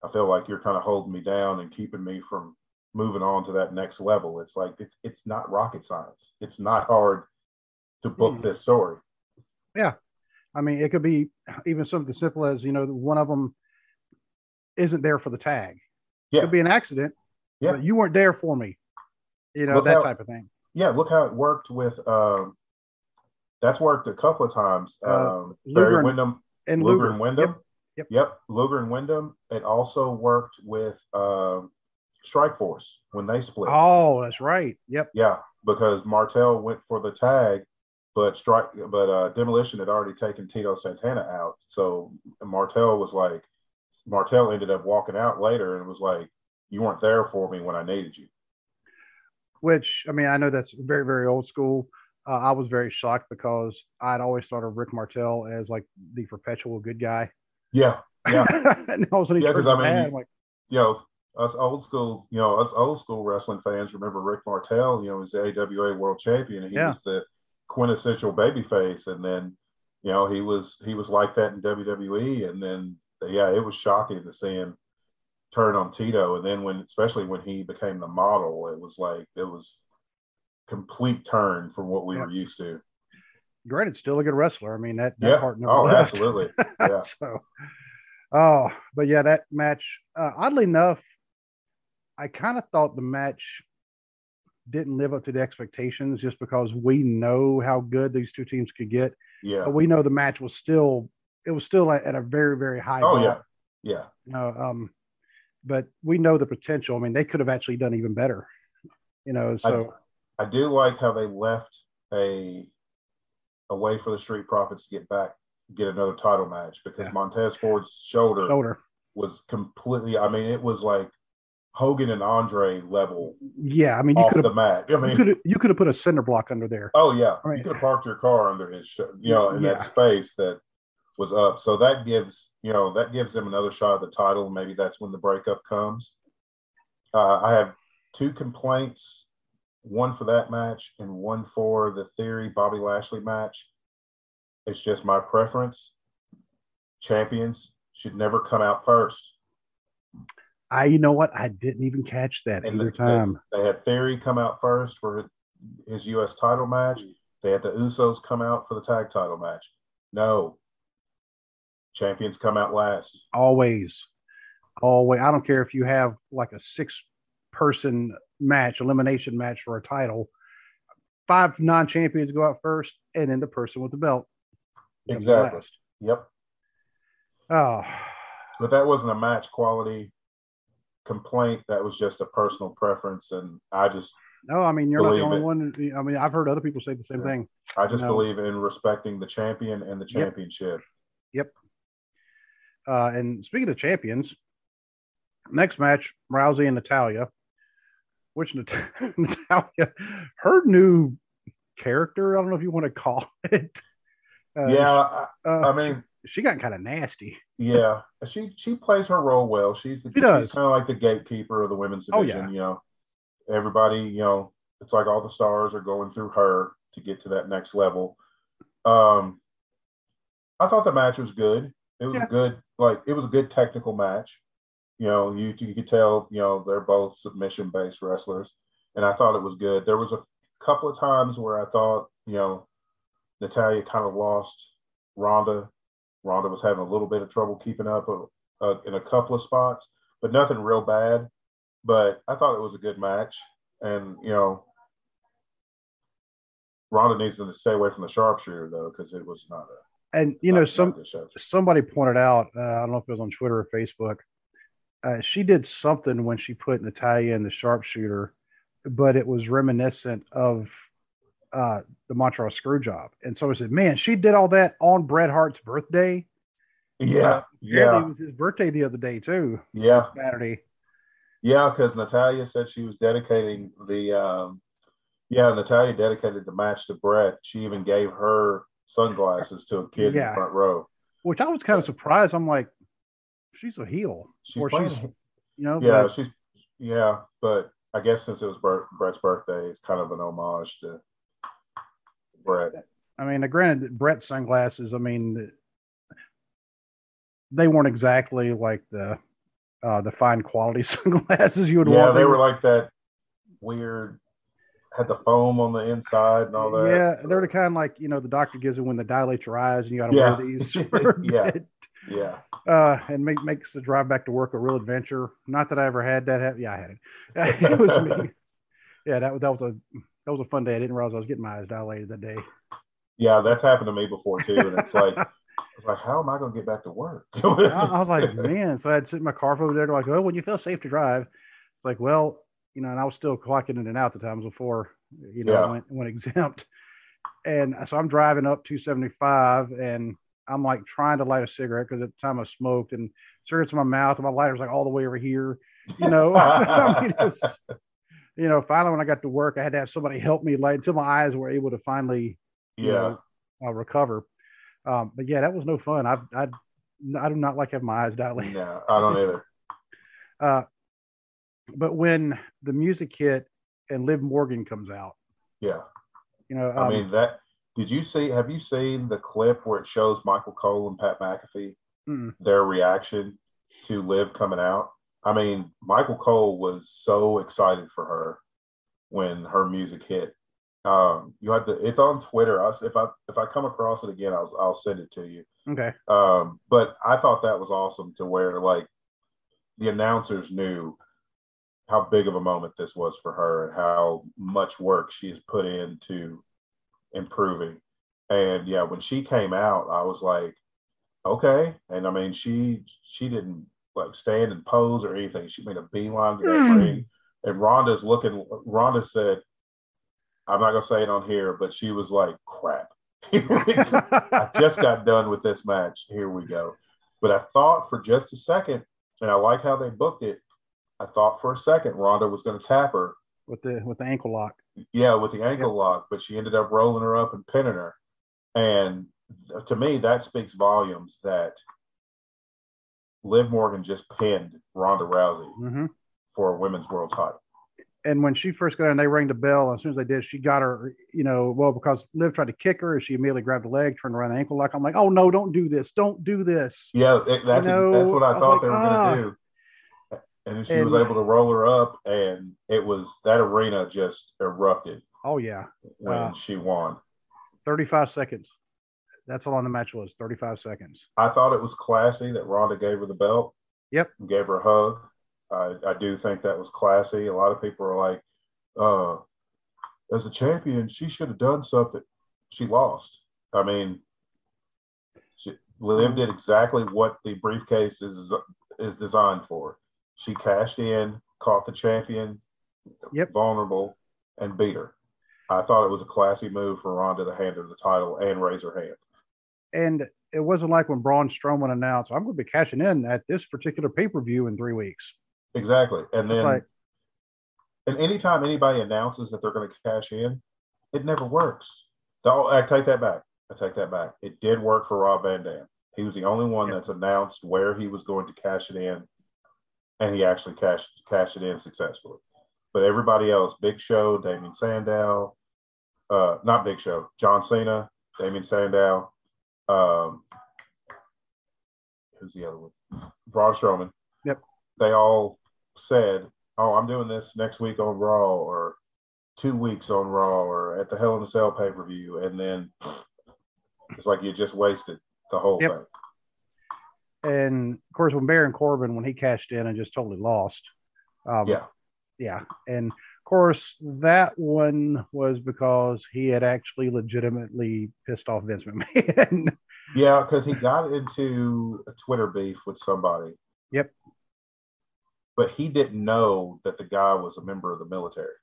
I feel like you're kind of holding me down and keeping me from moving on to that next level. It's like it's it's not rocket science. It's not hard to book Mhm. this story. Yeah. I mean it could be even something simple as you know one of them isn't there for the tag it Yeah. could be an accident Yeah. you weren't there for me you know Look that how- type of thing Yeah, look how it worked with um that's worked a couple of times. Uh, Um Luger Barry and- Windham and Luger Luger, and Windham. Yep, yep. Yep. Luger and Windham. It also worked with um, Strike Force when they split. oh that's right yep Yeah, because Martel went for the tag, but Strike, but uh, Demolition had already taken Tito Santana out. So Martel was like, Martel ended up walking out later and was like, "You weren't there for me when I needed you." which I mean, I know that's very, very old school. Uh, I was very shocked because I'd always thought of Rick Martel as like the perpetual good guy. Yeah, Yeah. and all of a Yeah, turns 'cause I mean, bad. you- like, us old school, you know, us old school wrestling fans remember Rick Martel. You know, he's the AWA World Champion, and he Yeah. was the quintessential babyface. And then, you know, he was he was like that in WWE. And then, yeah, it was shocking to see him turn on Tito. And then when, especially when he became the model, it was like it was complete turn from what we Yeah. were used to. granted, still a good wrestler. I mean, that, that Yeah. part never Oh, left. absolutely. Yeah. so, oh, but yeah, that match, uh, oddly enough, I kind of thought the match didn't live up to the expectations just because we know how good these two teams could get. Yeah. But we know the match was still, it was still at, a very, very high Oh, bar. yeah. Yeah. um, but we know the potential. I mean, they could have actually done even better, you know. So I do like how they left a a way for the Street Profits to get back, get another title match because Yeah. Montez Ford's shoulder shoulder, was completely. I mean, it was like Hogan and Andre level yeah. I mean, you off could the have mat. I mean, you could have put a cinder block under there. oh yeah, I mean- you could have parked your car under his, sh- you know, in Yeah. that space that was up. So that gives you know that gives them another shot at the title. Maybe that's when the breakup comes. Uh, I have two complaints one for that match and one for the Theory Bobby Lashley match. It's just my preference. Champions should never come out first. I, you know what? I didn't even catch that And either the- time. They had Theory come out first for his U.S. title match. They had the Usos come out for the tag title match. No. Champions come out last. Always, always. I don't care if you have like a six person match, elimination match for a title. Five non champions go out first, and then the person with the belt. Exactly. Yep. Oh, But that wasn't a match quality complaint. That was just a personal preference. And I just no, I mean, you're not the only it. one. I mean, I've heard other people say the same Yeah. thing. I just believe in respecting the champion and the championship. Yep. championship. Uh, and speaking of champions, next match, Rousey and Natalya, which Nat- Natalya, her new character, I don't know if you want to call it. Uh, yeah, I, uh, I mean, she, she got kind of nasty. yeah, she she plays her role well. She's the She does. kind of like the gatekeeper of the women's Oh, division. yeah. You know, everybody, you know, it's like all the stars are going through her to get to that next level. Um, I thought the match was good. It was Yeah. a good, like it was a good technical match. You know, you you could tell, you know, they're both submission based wrestlers, and I thought it was good. There was a couple of times where I thought, you know, Natalya kind of lost Ronda. Ronda was having a little bit of trouble keeping up uh, uh, in a couple of spots, but nothing real bad. But I thought it was a good match, and you know, Ronda needs to stay away from the sharpshooter though, because it was not a And you know, some not good show. somebody pointed out, uh, I don't know if it was on Twitter or Facebook, uh, she did something when she put Natalya in the sharpshooter, but it was reminiscent of uh, the Montreal Screwjob. And so I said, man, she did all that on Bret Hart's birthday. Yeah, Apparently yeah, It was his birthday the other day, too, yeah, Saturday. yeah. Because Natalya said she was dedicating the. Um, yeah, Natalya dedicated the match to Bret. She even gave her sunglasses to a kid in the front row. Which I was kind of surprised. I'm like, she's a heel. She's Or playing, she's- You know, yeah, but- she's yeah, but I guess since it was Bret, Bret's birthday, it's kind of an homage to Bret. I mean, granted, Bret's sunglasses. I mean, they weren't exactly like the uh, the fine quality sunglasses you would wear. Yeah, want. they were like that weird, had the foam on the inside and all that. yeah, so- they're the kind like you know the doctor gives them when they dilate your eyes, and you got to Yeah. wear these. Yeah. bit. Yeah, uh, and make, makes the drive back to work a real adventure. Not that I ever had that. Ha- yeah, I had it. it was me. Yeah, that was that was a that was a fun day. I didn't realize I was getting my eyes dilated that day. yeah, that's happened to me before too. And it's like, it's like, how am I going to get back to work? I, I was like, man. So I had to sit in my car for over there. They're like, oh, when you feel safe to drive, it's like, well, you know, and I was still clocking in and out the times before, you know, Yeah. went went exempt. And so I'm driving up 275, and I'm like trying to light a cigarette because at the time I smoked, and cigarettes in my mouth, and my lighter's like all the way over here. You know, I mean, was, you know, finally when I got to work, I had to have somebody help me light until my eyes were able to finally you yeah, know, uh, recover. Um, but yeah, that was no fun. I, I, I do not like having my eyes dilated. Yeah, I don't either. Uh, but when the music hit and Liv Morgan comes out, Yeah, you know, I um, mean that. Did you see? Have you seen the clip where it shows Michael Cole and Pat McAfee mm, their reaction to Liv coming out? I mean, Michael Cole was so excited for her when her music hit. Um, you had the it's on Twitter. I, if I if I come across it again, I'll I'll send it to you. okay, Um, but I thought that was awesome to where like the announcers knew how big of a moment this was for her and how much work she has put into improving. And yeah, when she came out, I was like, okay. And I mean, she she didn't like stand and pose or anything. She made a beeline to that Mm. ring. And Ronda's looking. Ronda said, "I'm not gonna say it on here, but she was like, crap." I just got done with this match. Here we go. But I thought for just a second, and I like how they booked it. I thought for a second Ronda was going to tap her, with the with the ankle lock. Yeah, with the ankle lock, but she ended up rolling her up and pinning her. And to me, that speaks volumes that Liv Morgan just pinned Ronda Rousey hmm for a women's world title. And when she first got in, they rang the bell. As soon as they did, she got her, you know, well, because Liv tried to kick her, she immediately grabbed the leg, turned around the ankle lock. I'm like, oh no, don't do this, don't do this. Yeah, that's You know, that's what I I thought like, they were ah. going to do. And then she And- was able to roll her up, and it was that arena just erupted Oh yeah, when Uh, she won. 35 seconds. That's how long the match was. 35 seconds. I thought it was classy that Ronda gave her the belt. Yep. Gave her a hug. I, I do think that was classy. A lot of people are like, uh, as a champion, she should have done something. She lost. I mean, she, Liv did exactly what the briefcase is is designed for. She cashed in, caught the champion, Yep. vulnerable, and beat her. I thought it was a classy move for Ronda to hand her the title and raise her hand. And it wasn't like when Braun Strowman announced, I'm going to be cashing in at this particular pay per view in three weeks. Exactly. And then, like- and anytime anybody announces that they're going to cash in, it never works. Oh, I take that back. I take that back. It did work for Rob Van Dam. He was the only one that's announced where he was going to cash it in, and he actually cashed cashed it in successfully. But everybody else, Big Show, Damien Sandow, uh, not Big Show, John Cena, Damien Sandow, um, who's the other one? Braun Strowman. Yep. They all said, "Oh, I'm doing this next week on Raw, or two weeks on Raw, or at the Hell in a Cell pay per view," and then it's like you just wasted the whole Yep. thing. And of course, when Baron Corbin, when he cashed in and just totally lost. Um, Yeah. Yeah. And of course, that one was because he had actually legitimately pissed off Vince McMahon. Yeah, because he got into a Twitter beef with somebody. Yep. But he didn't know that the guy was a member of the military.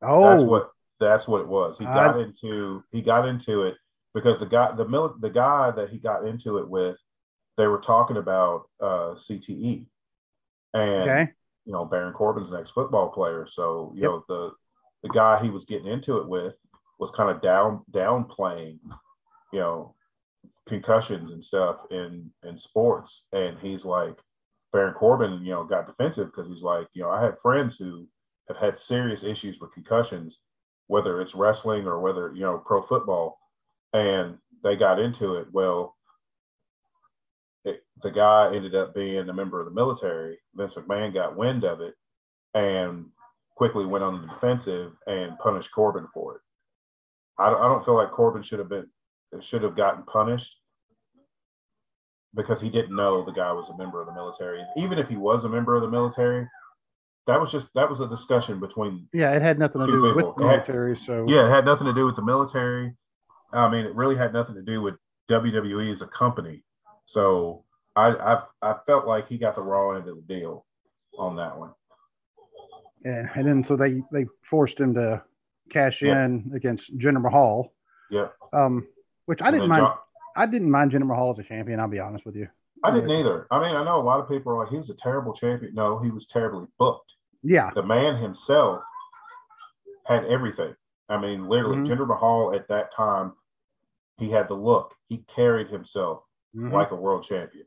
oh, That's what that's what it was. He I- got into he got into it because the guy the mil, the guy that he got into it with, they were talking about uh, CTE, and okay. you know Baron Corbin's an ex football player, so you Yep. know the the guy he was getting into it with was kind of down downplaying, you know, concussions and stuff in in sports, and he's like Baron Corbin, you know, got defensive because he's like, you know, I have friends who have had serious issues with concussions, whether it's wrestling or whether you know pro football, and they got into it. Well, it, the guy ended up being a member of the military. Vince McMahon got wind of it and quickly went on the defensive and punished Corbin for it. I don't, I don't feel like Corbin should have been should have gotten punished because he didn't know the guy was a member of the military. Even if he was a member of the military, that was just that was a discussion between Yeah, it had nothing to do with the military. So yeah, it had nothing to do with the military. I mean, it really had nothing to do with WWE as a company. So I I, I felt like he got the raw end of the deal on that one. and, and then so they they forced him to cash Yeah. in against Jinder Mahal. Yeah, Um, which I didn't mind. John- I didn't mind Jinder Mahal as a champion. I'll be honest with you. I didn't either. I mean, I know a lot of people are like, he was a terrible champion. No, he was terribly booked. Yeah, The man himself had everything. I mean, literally, Mhm. Jinder Mahal at that time, he had the look. He carried himself Mhm. like a world champion.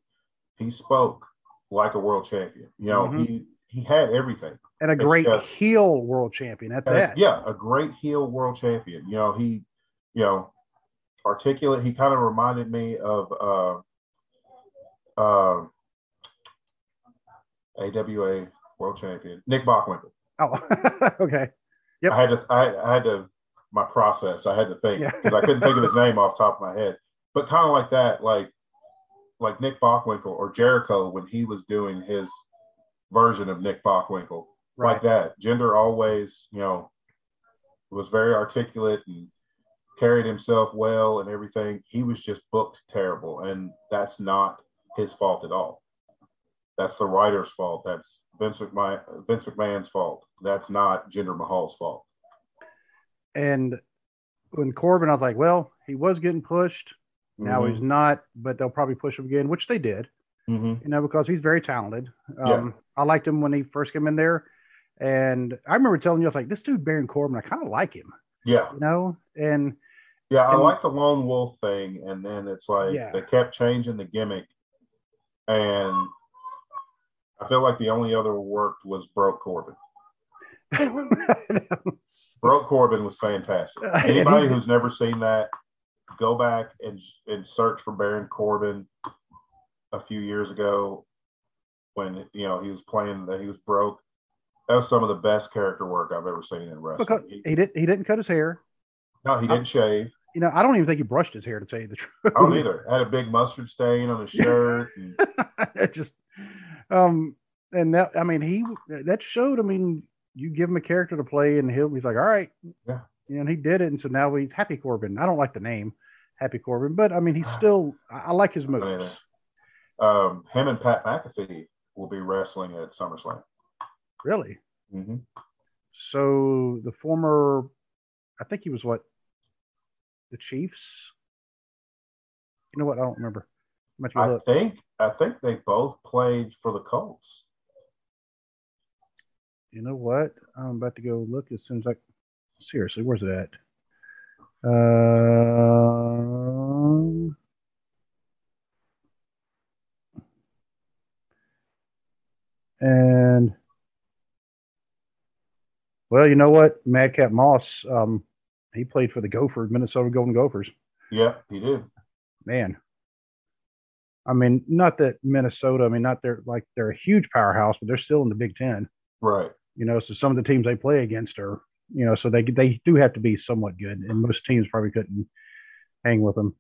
He spoke like a world champion. You know, Mhm. he he had everything. and a it's great just- heel world champion at And a- that. yeah, a great heel world champion. You know, he, you know, articulate. He kind of reminded me of uh, uh, AWA world champion Nick Bockwinkel. Oh, okay. Yep. I had to, I, I had to, my process. I had to think Yeah. because I couldn't think of his name off the top of my head. But kind of like that, like like Nick Bockwinkel or Jericho when he was doing his version of Nick Bockwinkel, Right. like that. Jinder always, you know, was very articulate and carried himself well and everything. He was just booked terrible, and that's not his fault at all. That's the writer's fault. That's Vince McMahon, Vince McMahon's fault. That's not Jinder Mahal's fault. And when Corbin, I was like, well, he was getting pushed. Now Mm-hmm. he's not, but they'll probably push him again, which they did. Mhm. you know, because he's very talented. Yeah. Um, I liked him when he first came in there. And I remember telling you, I was like, this dude, Baron Corbin, I kind of like him, yeah, you know? And yeah. I And- like the lone wolf thing, and then it's like Yeah. they kept changing the gimmick, and I feel like the only other worked was Broke Corbin. Broke Corbin was fantastic. Anybody who's never seen that, go back and and search for Baron Corbin a few years ago when you know he was playing that he was broke. That was some of the best character work I've ever seen in wrestling. Because He- he didn't he didn't cut his hair. no, he didn't shave. You know, I don't even think he brushed his hair to tell you the truth. I don't either. Had a big mustard stain on his shirt. And, just um and that I mean he that showed I mean you give him a character to play and he'll he's like all right Yeah. You know and he did it and so now he's Happy Corbin I don't like the name Happy Corbin but I mean he's still I, I like his moves um, him and Pat McAfee will be wrestling at SummerSlam. really Mm-hmm. so the former I think he was what the Chiefs you know what I don't remember I'm gonna have to I look. think I think they both played for the Colts. You know what? I'm about to go look. It seems like seriously, where's it at? Um, and well, you know what? Madcap Moss, um, he played for the Gophers, Minnesota Golden Gophers. Yeah, he did. Man, I mean, not that Minnesota. I mean, not they're like they're a huge powerhouse, but they're still in the Big Ten. Right. you know so some of the teams they play against are you know so they they do have to be somewhat good and most teams probably couldn't hang with them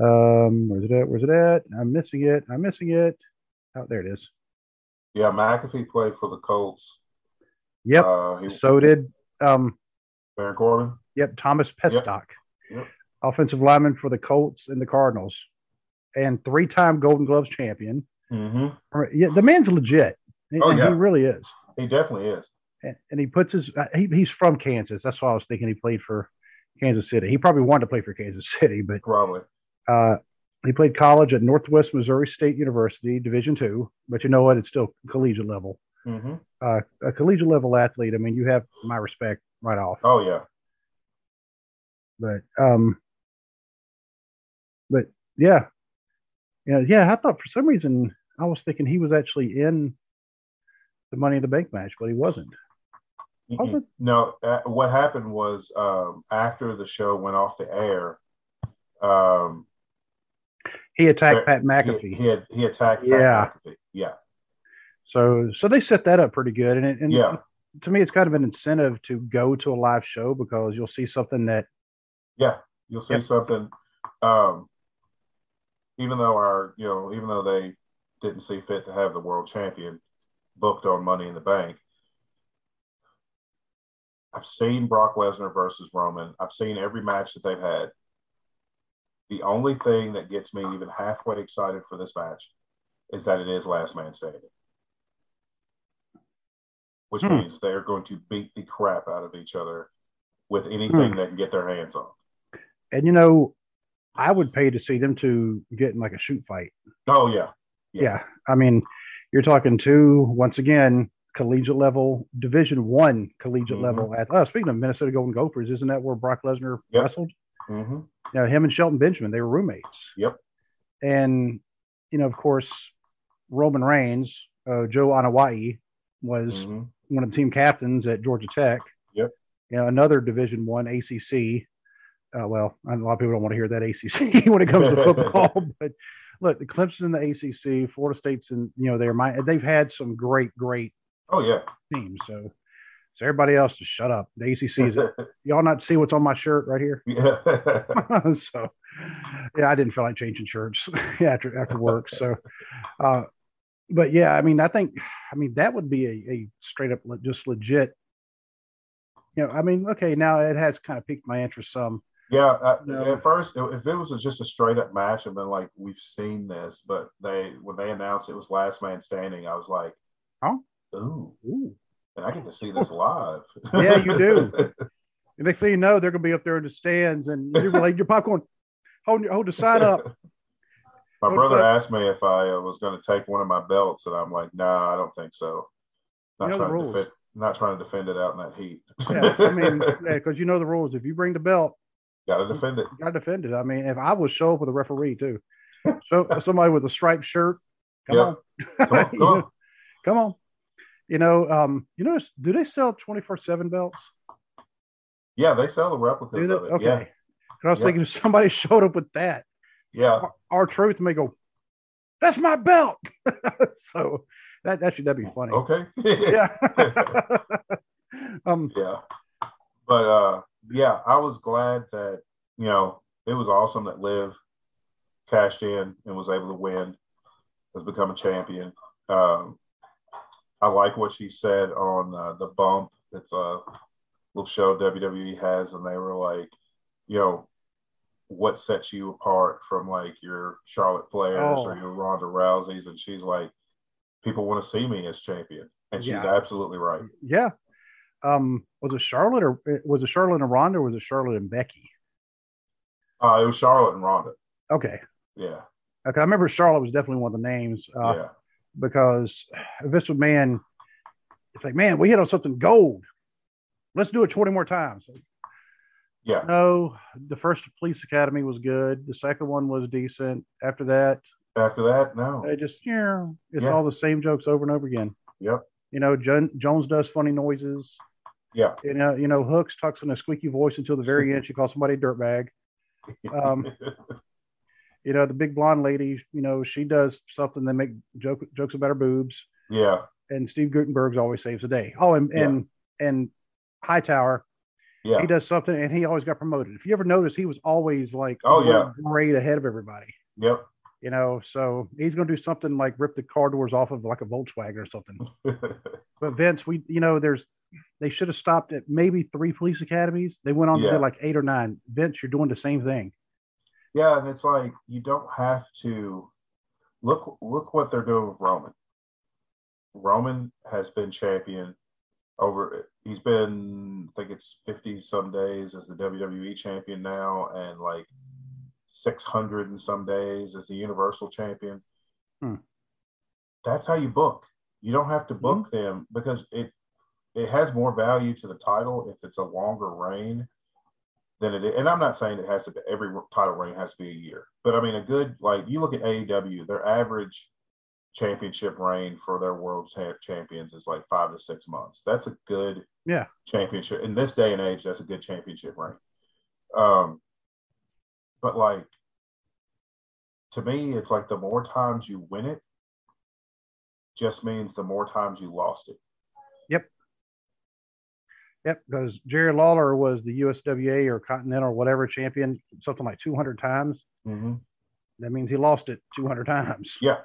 um where's it at where's it at i'm missing it i'm missing it oh there it is Yeah, McAfee played for the Colts. yep Uh, he, so did um Baron Corbin. yep thomas pestock Yep. offensive lineman for the colts and the cardinals and three-time golden gloves champion Mm-hmm. yeah the man's legit Oh, yeah. he really is He definitely is. And, and he puts his uh, he, he's from Kansas. That's why I was thinking he played for Kansas City. He probably wanted to play for Kansas City, but Probably. uh, he played college at Northwest Missouri State University, Division two. But you know what? It's still collegiate level. Mm-hmm. Uh, a collegiate level athlete. I mean, you have my respect right off. Oh yeah. But um, but yeah, yeah, yeah. I thought for some reason I was thinking he was actually in the Money in the Bank match, but he wasn't. Mm-mm. No, uh, what happened was um, after the show went off the air, um, He attacked Pat he- McAfee. He, had he attacked Yeah. Pat McAfee. Yeah, So so they set that up pretty good, and it, and Yeah. to me, it's kind of an incentive to go to a live show because you'll see something that yeah. You'll see Yep. something. Um, even though our, you know, even though they didn't see fit to have the world champion booked on Money in the Bank, I've seen Brock Lesnar versus Roman. I've seen every match that they've had. The only thing that gets me even halfway excited for this match is that it is last man standing, which Hmm. means they're going to beat the crap out of each other with anything they can get their hands on. and you know, I would pay to see them to get in like a shoot fight. Oh yeah, Yeah, Yeah. I mean, you're talking two once again collegiate level, Division One collegiate Mhm. level. At oh, speaking of Minnesota Golden Gophers, isn't that where Brock Lesnar Yep. wrestled? hmm You know, him and Shelton Benjamin, they were roommates. Yep. And you know, of course, Roman Reigns, uh, Joe Anoa'i was hmm one of the team captains at Georgia Tech. Yep. You know, another Division One ACC. Uh, well, a lot of people don't want to hear that ACC when it comes to football, but look, the Clemson in the ACC, Florida State's in, you know, they're my, they've had some great, great Oh yeah. teams. So, so everybody else just shut up. The ACC is, it. y'all not see what's on my shirt right here? yeah. so yeah, I didn't feel like changing shirts after after work. So, uh, but yeah, I mean, I think, I mean, that would be a, a straight up le- just legit. You know, I mean, okay, now it has kind of piqued my interest some. Yeah, uh, No. at first, if it was just a straight up match, I've been like, we've seen this, but they when they announced it was last man standing, I was like, Huh? Ooh, Ooh. and I get to see this live. Yeah, you do. And next thing you know, they're going to be up there in the stands, and you're like your popcorn, hold hold the sign up. My What's brother asked me if I uh, was going to take one of my belts, and I'm like, nah, I don't think so. Not You know trying to defend, not trying to defend it out in that heat. Yeah, I mean, yeah, because you know the rules. If you bring the belt, got to defend it. got to defend it. I mean, if I was show up with a referee too, so somebody with a striped shirt, come Yeah. on, Come on, come on. come on. You know, um, you know, do they sell twenty four seven belts? Yeah, they sell the replicas Do they? of it. Okay. Yeah, I was Yeah. thinking if somebody showed up with that, yeah, R-Truth may go, "That's my belt." so that that should, that'd be funny. okay, Yeah. um. yeah. But uh, yeah, I was glad that you know it was awesome that Liv cashed in and was able to win, has become a champion. Um, I like what she said on uh, the bump. It's a little show WWE has, and they were like, you know, what sets you apart from like your Charlotte Flairs Oh. or your Ronda Rouseys? And she's like, people want to see me as champion, and she's Yeah. absolutely right. Yeah. Um. Was it Charlotte or was it Charlotte and Ronda or was it Charlotte and Becky? Uh, it was Charlotte and Ronda. Okay. Yeah, Okay. I remember Charlotte was definitely one of the names. Uh, yeah, because Vince man, it's like, man, we hit on something gold. Let's do it 20 more times. yeah. No, the first Police Academy was good. The second one was decent. After that, After that, no. they just, yeah, it's Yeah. all the same jokes over and over again. Yep. You know, John, Jones does funny noises. Yeah. You know, you know, Hooks talks in a squeaky voice until the very end. She calls somebody a dirtbag. Um, You know, the big blonde lady, you know, she does something that make joke, jokes about her boobs. yeah, and Steve Guttenberg's always saves the day. Oh, and Yeah. and and Hightower, yeah, he does something, and he always got promoted. If you ever notice, he was always like, Oh, yeah. great ahead of everybody. yep. You know, so he's going to do something like rip the car doors off of like a Volkswagen or something. But Vince, we, you know, there's they should have stopped at maybe three police academies. They went on to Yeah. do like eight or nine. Vince, you're doing the same thing. Yeah, and it's like you don't have to look. Look what they're doing with Roman. Roman has been champion over. He's been, I think it's fifty some days as the WWE champion now, and like six hundred and some days as the Universal champion. Hmm. That's how you book. You don't have to book them because it it has more value to the title if it's a longer reign than it is. And I'm not saying it has to be every title reign has to be a year, but I mean a good like you look at AEW, their average championship reign for their world cha- champions is like five to six months. That's a good Yeah. championship in this day and age. That's a good championship reign. Um, but like to me, it's like the more times you win it, just means the more times you lost it. Yep, because Jerry Lawler was the USWA or Continental or whatever champion, something like 200 times. Mm-hmm. That means he lost it 200 times. Yeah.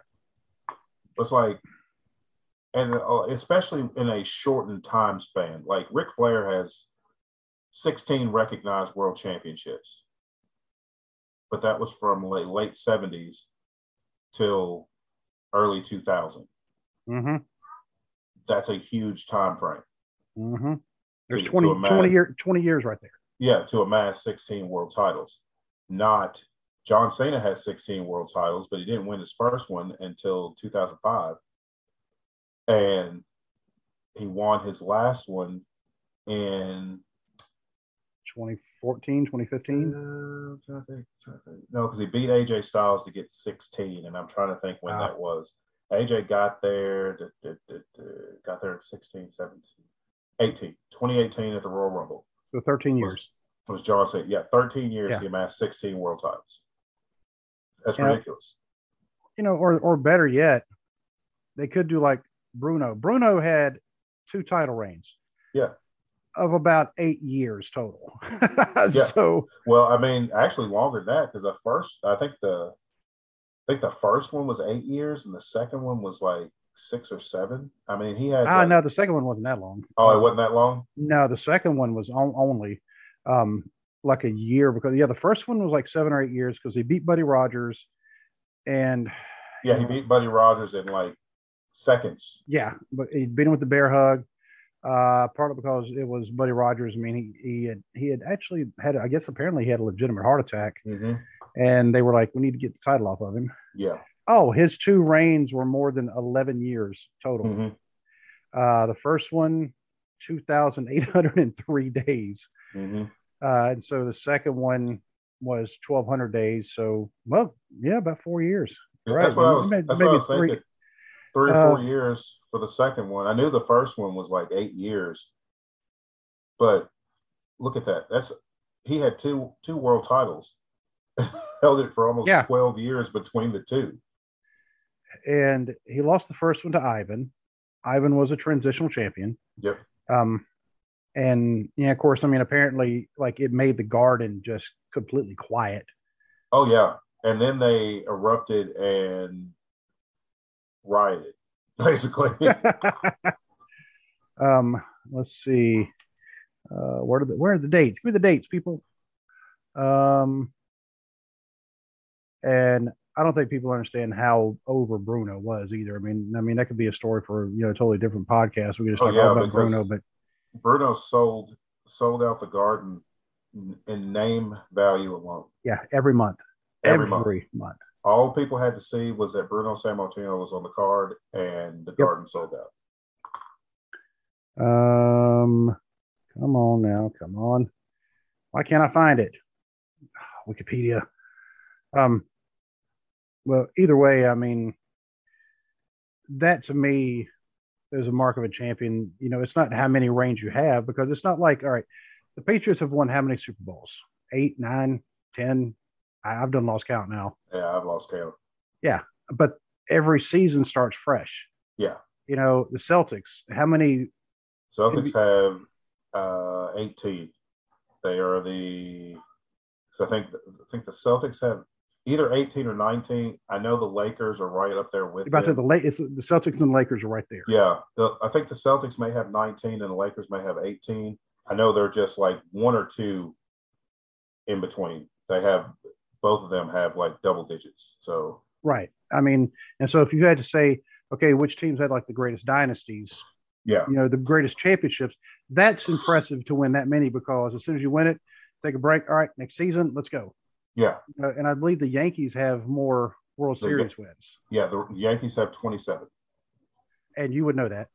It's like, and uh, especially in a shortened time span, like Ric Flair has 16 recognized world championships, but that was from late, late 70s till early 2000. Mm-hmm. That's a huge time frame. Mm-hmm. There's to 20, amass- 20, year, 20 years right there. Yeah, to amass 16 world titles. Not John Cena has 16 world titles, but he didn't win his first one until 2005. And he won his last one in 2014, 2015. Uh, trying to think, trying to think. No, because he beat AJ Styles to get 16, and I'm trying to think when Ah. that was. AJ got there, got there at 16, 17, 18, 2018 at the Royal Rumble. So 13 years. was John Cena. Yeah, 13 years Yeah. he amassed 16 world titles. That's Yeah. ridiculous. You know, or or better yet, they could do like Bruno. Bruno had two title reigns. Yeah. Of about eight years total. Yeah. So Well, I mean, actually longer than that because the first, I think the, I think the first one was eight years and the second one was like six or seven. I mean, he had. ah like- no, the second one wasn't that long. Oh, it wasn't that long. No, the second one was on, only um, like a year because yeah, the first one was like seven or eight years because he beat Buddy Rogers, and Yeah, he beat Buddy Rogers in like seconds. yeah, but he beat him with the bear hug. Uh, partly because it was Buddy Rogers. I mean, he he had he had actually had I guess apparently he had a legitimate heart attack, Mm-hmm. and they were like, we need to get the title off of him. Yeah. Oh, his two reigns were more than eleven years total. hmm Uh, the first one, two thousand eight hundred and three days. hmm Uh, and so the second one was 1,200 days. So, well, yeah, about four years. Right. That's what I was. Maybe- I was three- thinking. three or four Uh, years for the second one. I knew the first one was like eight years, but look at that. That's he had two two world titles, held it for almost Yeah. twelve years between the two. And he lost the first one to Ivan. Ivan was a transitional champion. Yep. Um, and yeah, of course, I mean, apparently, like it made the garden just completely quiet. Oh yeah, and then they erupted and rioted, basically. um, let's see. Uh, where are the where are the dates? Give me the dates, people. Um, and I don't think people understand how over Bruno was either. I mean, I mean that could be a story for you know a totally different podcast. We could just Oh, talk yeah, about Bruno, but Bruno sold sold out the garden in name value alone. yeah, every month, Every month. month. All people had to see was that Bruno Sammartino was on the card, and the garden sold out. Um, come on now, come on. Why can't I find it? Wikipedia. Um, well, either way, I mean, that to me is a mark of a champion. You know, it's not how many reigns you have because it's not like, all right, the Patriots have won how many Super Bowls? Eight, nine, ten. I- I've done lost count now, Yeah, I've lost count. Yeah, but every season starts fresh. Yeah, You know, the Celtics, how many Celtics have uh, 18. They are the. So I think I think the Celtics have either 18 or 19. I know the Lakers are right up there with If I said the late, the Celtics and the Lakers are right there. Yeah, the, I think the Celtics may have 19 and the Lakers may have 18. I know they're just like one or two in between. They have both of them have like double digits. So Right. I mean, and so if you had to say, okay, which teams had like the greatest dynasties, yeah, you know, the greatest championships, that's impressive to win that many because as soon as you win it, take a break. All right, next season, let's go. Yeah, Uh, and I believe the Yankees have more World The- Series wins, yeah. The Yankees have 27. and you would know that.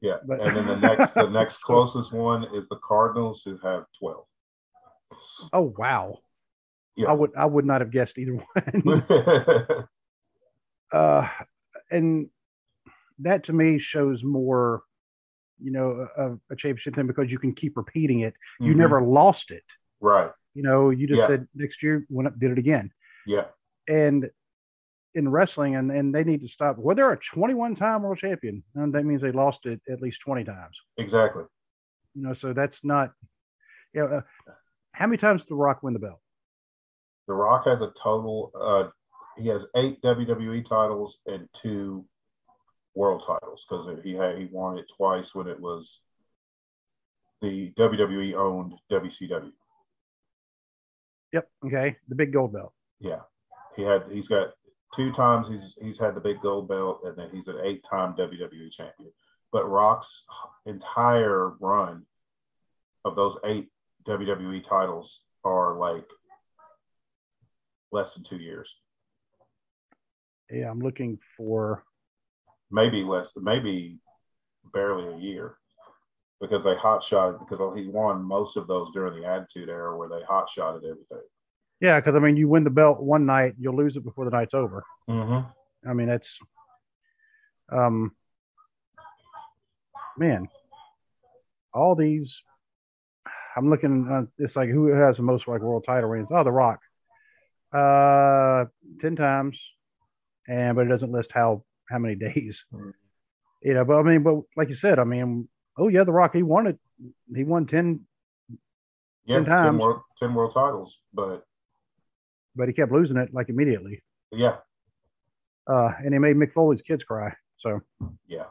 Yeah, But- and then the next the next closest one is the Cardinals who have 12. Oh wow. Yeah. I would I would not have guessed either one. uh, and that to me shows more, you know, a, a championship thing because you can keep repeating it. You Mhm. never lost it. right. You know, you just Yeah. said next year went up, did it again. Yeah, And in wrestling, and, and they need to stop. Well, they're a 21 time world champion. And that means they lost it at least 20 times. exactly. You know, so that's not, you know, uh, how many times did The Rock win the belt? The Rock has a total. Uh, he has eight WWE titles and two world titles because he had he won it twice when it was the WWE owned WCW. Yep. Okay. The big gold belt. Yeah, he had he's got two times he's he's had the big gold belt and then he's an eight time WWE champion. But Rock's entire run of those eight WWE titles are like less than two years, Yeah. I'm looking for, maybe less, maybe barely a year, because they hot shot because he won most of those during the Attitude Era where they hot shotted everything. yeah, because I mean, you win the belt one night, you'll lose it before the night's over. Mm-hmm. I mean, that's, um, man, all these. I'm looking. Uh, it's like who has the most like world title reigns? Oh, The Rock, uh, ten times, and but it doesn't list how how many days. Mhm. You know, but I mean, but like you said, I mean, oh yeah, The Rock, he won it. He won ten, Yeah, 10 ten, times. world, 10 world titles, but but he kept losing it like immediately. yeah, Uh, and he made Mick Foley's kids cry. So yeah,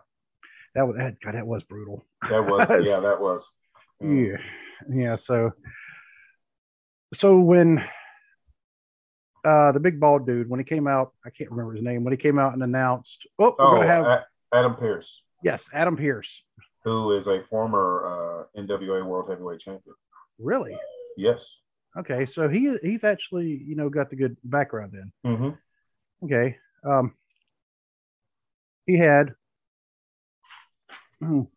that was that. God, that was brutal. that was yeah, that was. Mm. Yeah, yeah. So, so when uh the big bald dude when he came out, I can't remember his name. When he came out and announced, "Oh, we're Oh, gonna have Adam Pearce, yes, Adam Pearce." Who is a former uh, NWA World Heavyweight Champion. Really? Yes. Okay, so he he's actually you know got the good background then. Mm-hmm. Okay, um, he had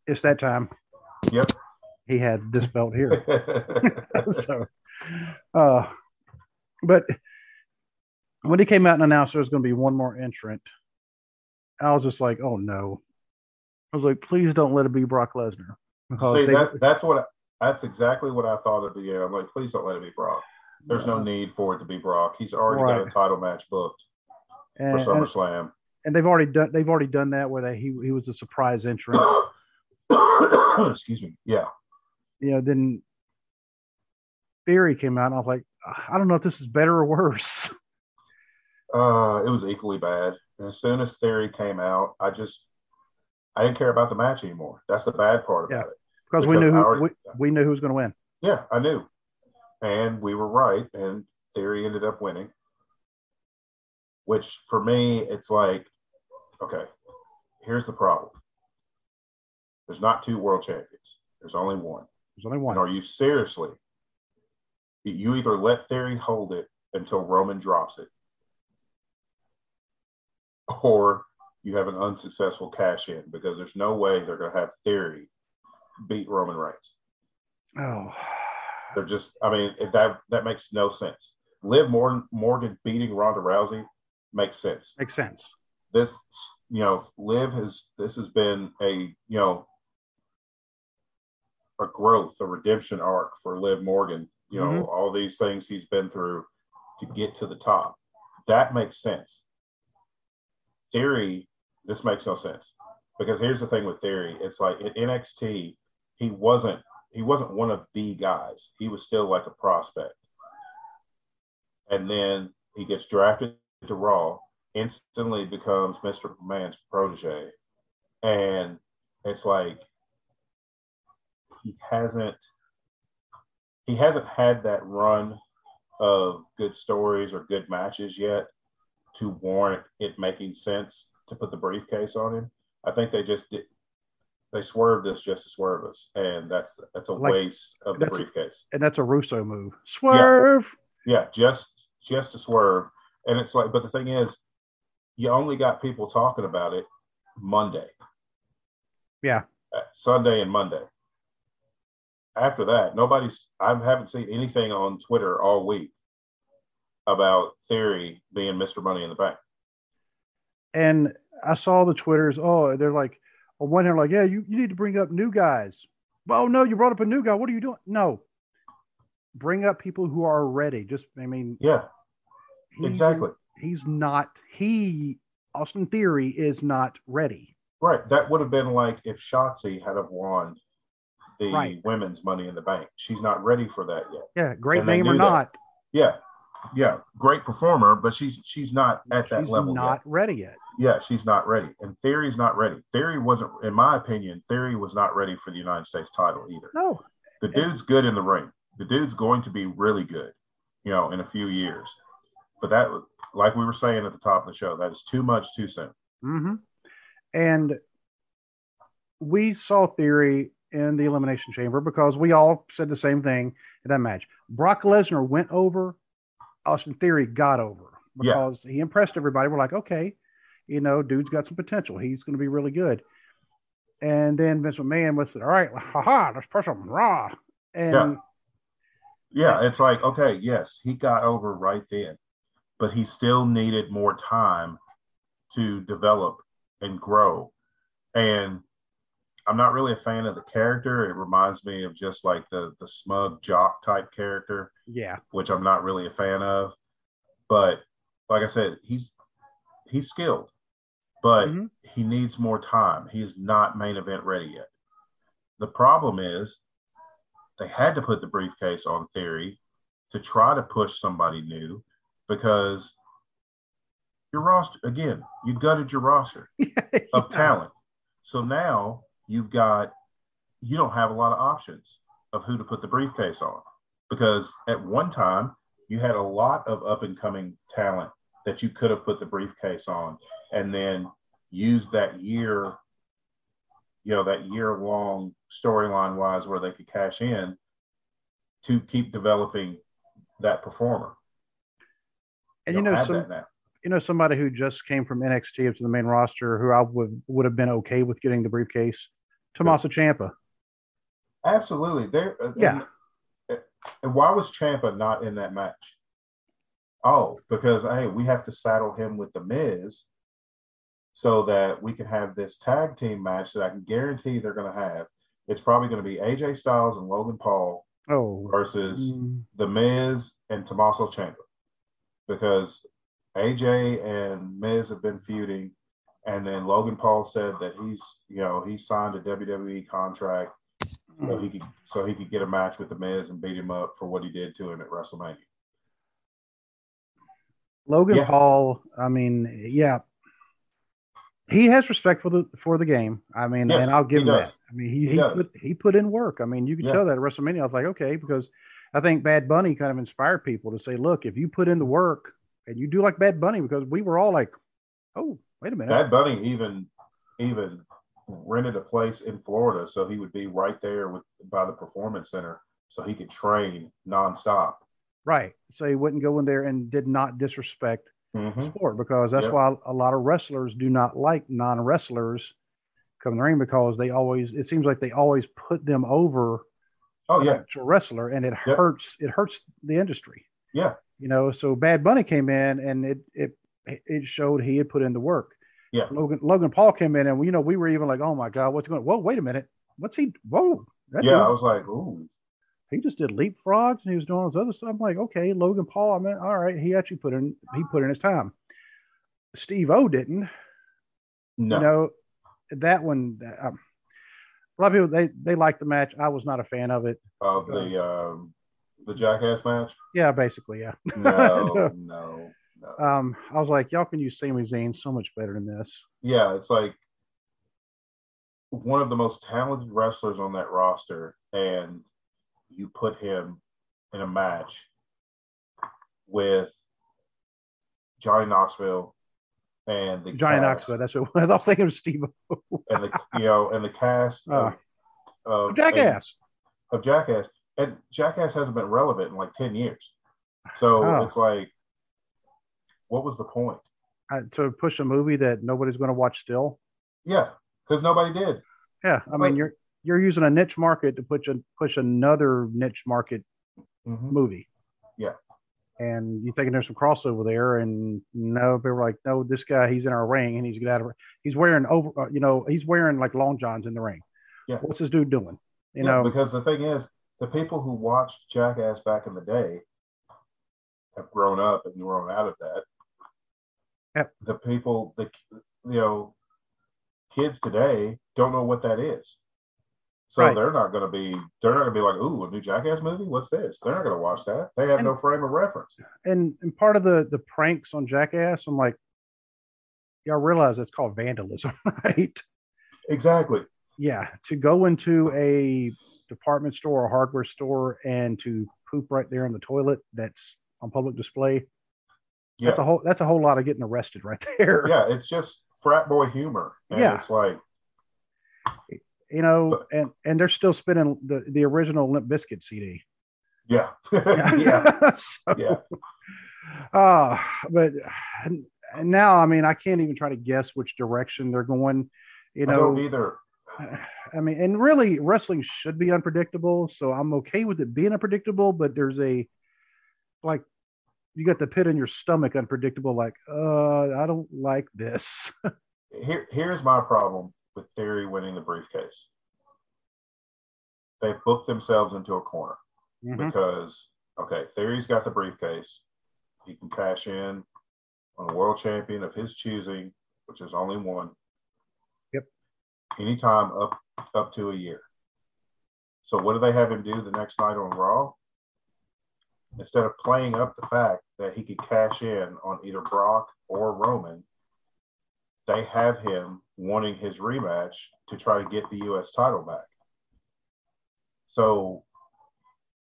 it's that time. Yep. He had this belt here. so, uh, but when he came out and announced there was going to be one more entrant, I was just like, oh no. I was like, please don't let it be Brock Lesnar. Because See, they- that's that's what that's exactly what I thought at the end. I'm like, please don't let it be Brock. There's no need for it to be Brock. He's already got a title match booked for and, and, SummerSlam. and they've already done they've already done that where they he he was a surprise entrant. Excuse me. Yeah. you know, then Theory came out, and I was like, I don't know if this is better or worse. Uh, it was equally bad. And as soon as Theory came out, I just I didn't care about the match anymore. That's the bad part about Yeah. it. Because we Because knew who, our- we, we knew who was going to win. Yeah, I knew. And we were right, and Theory ended up winning. Which for me, it's like, okay, here's the problem. There's not two world champions. There's only one. There's only And one. are you seriously? You either let Theory hold it until Roman drops it, or you have an unsuccessful cash in because there's no way they're going to have Theory beat Roman Reigns. Oh, They're just, I mean, that that makes no sense. Liv Morgan, Morgan beating Ronda Rousey makes sense. makes sense. This, you know, Liv has this has been a you know a growth, a redemption arc for Liv Morgan. You know, Mhm. all these things he's been through to get to the top. That makes sense. Theory, this makes no sense because here's the thing with Theory. It's like in NXT, he wasn't he wasn't one of the guys. He was still like a prospect. And then he gets drafted to Raw, instantly becomes Mr. McMahon's protege. And it's like he hasn't he hasn't had that run of good stories or good matches yet to warrant it making sense to put the briefcase on him. I think they just did they swerved us just to swerve us, and that's that's a Like, waste of the briefcase. And that's a Russo move. Swerve. Yeah, just just to swerve. And it's like, but the thing is, you only got people talking about it Monday. Yeah. Uh, Sunday and Monday. After that, nobody's I haven't seen anything on Twitter all week about Theory being Mr. Money in the Bank. And I saw the Twitters. Oh, they're like, on one hand, like, yeah, you, you need to bring up new guys. Oh, no, you brought up a new guy. What are you doing? No. Bring up people who are ready. Just, I mean, Yeah, he- exactly. He's not, he, Austin Theory, is not ready. Right. That would have been like if Shotzi had have won the Right. women's money in the bank. She's not ready for that yet. Yeah, great And name or that. not, Yeah. Yeah. Great performer, but she's she's not at that she's level not yet. ready yet. Yeah, she's not ready. And Theory's not ready. Theory wasn't, in my opinion, Theory was not ready for the United States title either. No, The dude's good in the ring. The dude's going to be really good, you know, in a few years. But that, like we were saying at the top of the show, that is too much too soon. hmm And we saw Theory in the Elimination Chamber because we all said the same thing in that match. Brock Lesnar went over, Austin Theory got over Yeah. because he impressed everybody. We're like, okay, you know, dude's got some potential. He's going to be really good. And then Vince McMahon was, all right, haha, let's push him raw. And Yeah. Yeah, it's like, okay, yes, he got over right then, but he still needed more time to develop and grow. And I'm not really a fan of the character. It reminds me of just like the the smug jock type character, yeah, which I'm not really a fan of. But like I said, he's he's skilled, but Mhm. he needs more time. He's not main event ready yet. The problem is they had to put the briefcase on theory to try to push somebody new because your roster again, you gutted your roster of talent. So now you've got you don't have a lot of options of who to put the briefcase on because at one time you had a lot of up and coming talent that you could have put the briefcase on and then use that year you know that year long storyline wise where they could cash in to keep developing that performer And you know, some, you know, somebody who just came from NXT up to the main roster who I would would have been okay with getting the briefcase, Tommaso Ciampa. Absolutely. There. uh, Yeah. And, and why was Ciampa not in that match? Oh, because hey, we have to saddle him with the Miz, so that we can have this tag team match that I can guarantee they're going to have. It's probably going to be AJ Styles and Logan Paul Oh, versus mm, The Miz and Tommaso Ciampa because AJ and Miz have been feuding, and then Logan Paul said that he's you know he signed a WWE contract so he could so he could get a match with The Miz and beat him up for what he did to him at WrestleMania. Logan Yeah. Paul. I mean, yeah, he has respect for the for the game. I mean, Yes, and I'll give him does. that. I mean, he He he, put he put in work. I mean, you could Yeah. tell that at WrestleMania. I was like, okay, because I think Bad Bunny kind of inspired people to say, look, if you put in the work and you do like Bad Bunny, because we were all like, oh, wait a minute, Bad Bunny even even rented a place in Florida so he would be right there with by the performance center so he could train nonstop. right? So he wouldn't go in there and did not disrespect Mhm. sport because that's Yep. why a lot of wrestlers do not like non wrestlers come in the ring because they always it seems like they always put them over Oh yeah, actual wrestler and it Yep. hurts it hurts the industry yeah, you know so bad bunny came in and it it it showed he had put in the work Yeah. logan logan paul came in and we you know we were even like oh my god what's going whoa wait a minute what's he whoa yeah. dude- I was like, ooh, he just did leapfrogs and he was doing all this other stuff. I'm like, okay, Logan Paul. I mean, all right, he actually put in he put in his time. Steve O didn't. no, You know, that one. Um, a lot of people they they liked the match. I was not a fan of it. of the um, the Jackass match. Yeah, basically, yeah. No, no, no. Um, I was like, y'all can use Sami Zayn so much better than this. yeah, it's like one of the most talented wrestlers on that roster, and you put him in a match with Johnny Knoxville and the Johnny cast, Knoxville. That's what. I was thinking of Steve and the you know and the cast of, of Jackass. of Jackass, and Jackass hasn't been relevant in like ten years. So Oh. it's like, what was the point? Uh, to push a movie that nobody's going to watch still. Yeah, because nobody did. Yeah, I mean, you're you're using a niche market to push a push another niche market Mhm. movie. Yeah. And you thinking there's some crossover there, and no, they were like, no, this guy, he's in our ring, and he's get out of, he's wearing over, uh, you know, he's wearing like long johns in the ring. Yeah. What's this dude doing? You Yeah, know, because the thing is, the people who watched Jackass back in the day have grown up and grown out of that. Yep. The people, the you know, kids today don't know what that is. So Right. they're not going to be. They're not going to be like, "Ooh, a new Jackass movie? What's this?" They're not going to watch that. They have And- no frame of reference. and and part of the the pranks on Jackass, I'm like, y'all realize it's called vandalism, right? Exactly. Yeah, to go into a department store or hardware store and to poop right there in the toilet that's on public display. Yeah. That's a whole that's a whole lot of getting arrested right there. yeah, it's just frat boy humor, and Yeah. it's like, You know, and and they're still spinning the the original Limp Bizkit CD. yeah, yeah, So, yeah. Uh, but and now, I mean, I can't even try to guess which direction they're going. You I don't know, either. I mean, and really, wrestling should be unpredictable. So I'm okay with it being unpredictable, but there's a like you got the pit in your stomach unpredictable. Like, uh, I don't like this. Here, here's my problem with Theory winning the briefcase. They booked themselves into a corner Mhm. because okay, Theory's got the briefcase. He can cash in on a world champion of his choosing, which is only one. Yep. Anytime up up to a year. So what do they have him do the next night on Raw? Instead of playing up the fact that he could cash in on either Brock or Roman, they have him wanting his rematch to try to get the US title back. So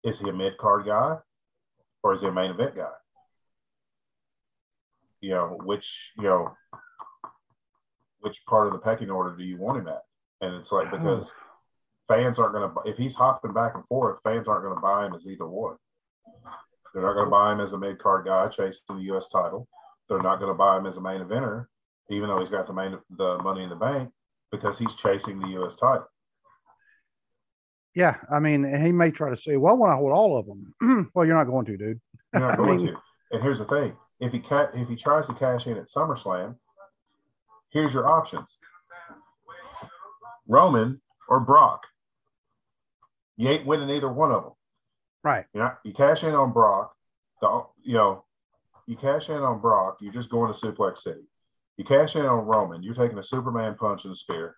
is he a mid card guy or is he a main event guy? You know, which, you know, which part of the pecking order do you want him at? And it's like because fans aren't going to, if he's hopping back and forth, fans aren't going to buy him as either one. They're not going to buy him as a mid card guy chasing the U.S. title. They're not going to buy him as a main eventer, even though he's got the main the money in the bank because he's chasing the U.S. title. Yeah, I mean, he may try to say, "Well, when I hold all of them." well, you're not going to, dude. You're not I going mean- to. And here's the thing: if he ca- if he tries to cash in at SummerSlam, here's your options: Roman or Brock. You ain't winning either one of them. Right. You know, you cash in on Brock. The, you know, you cash in on Brock. You're just going to Suplex City. You cash in on Roman. You're taking a Superman punch and a spear.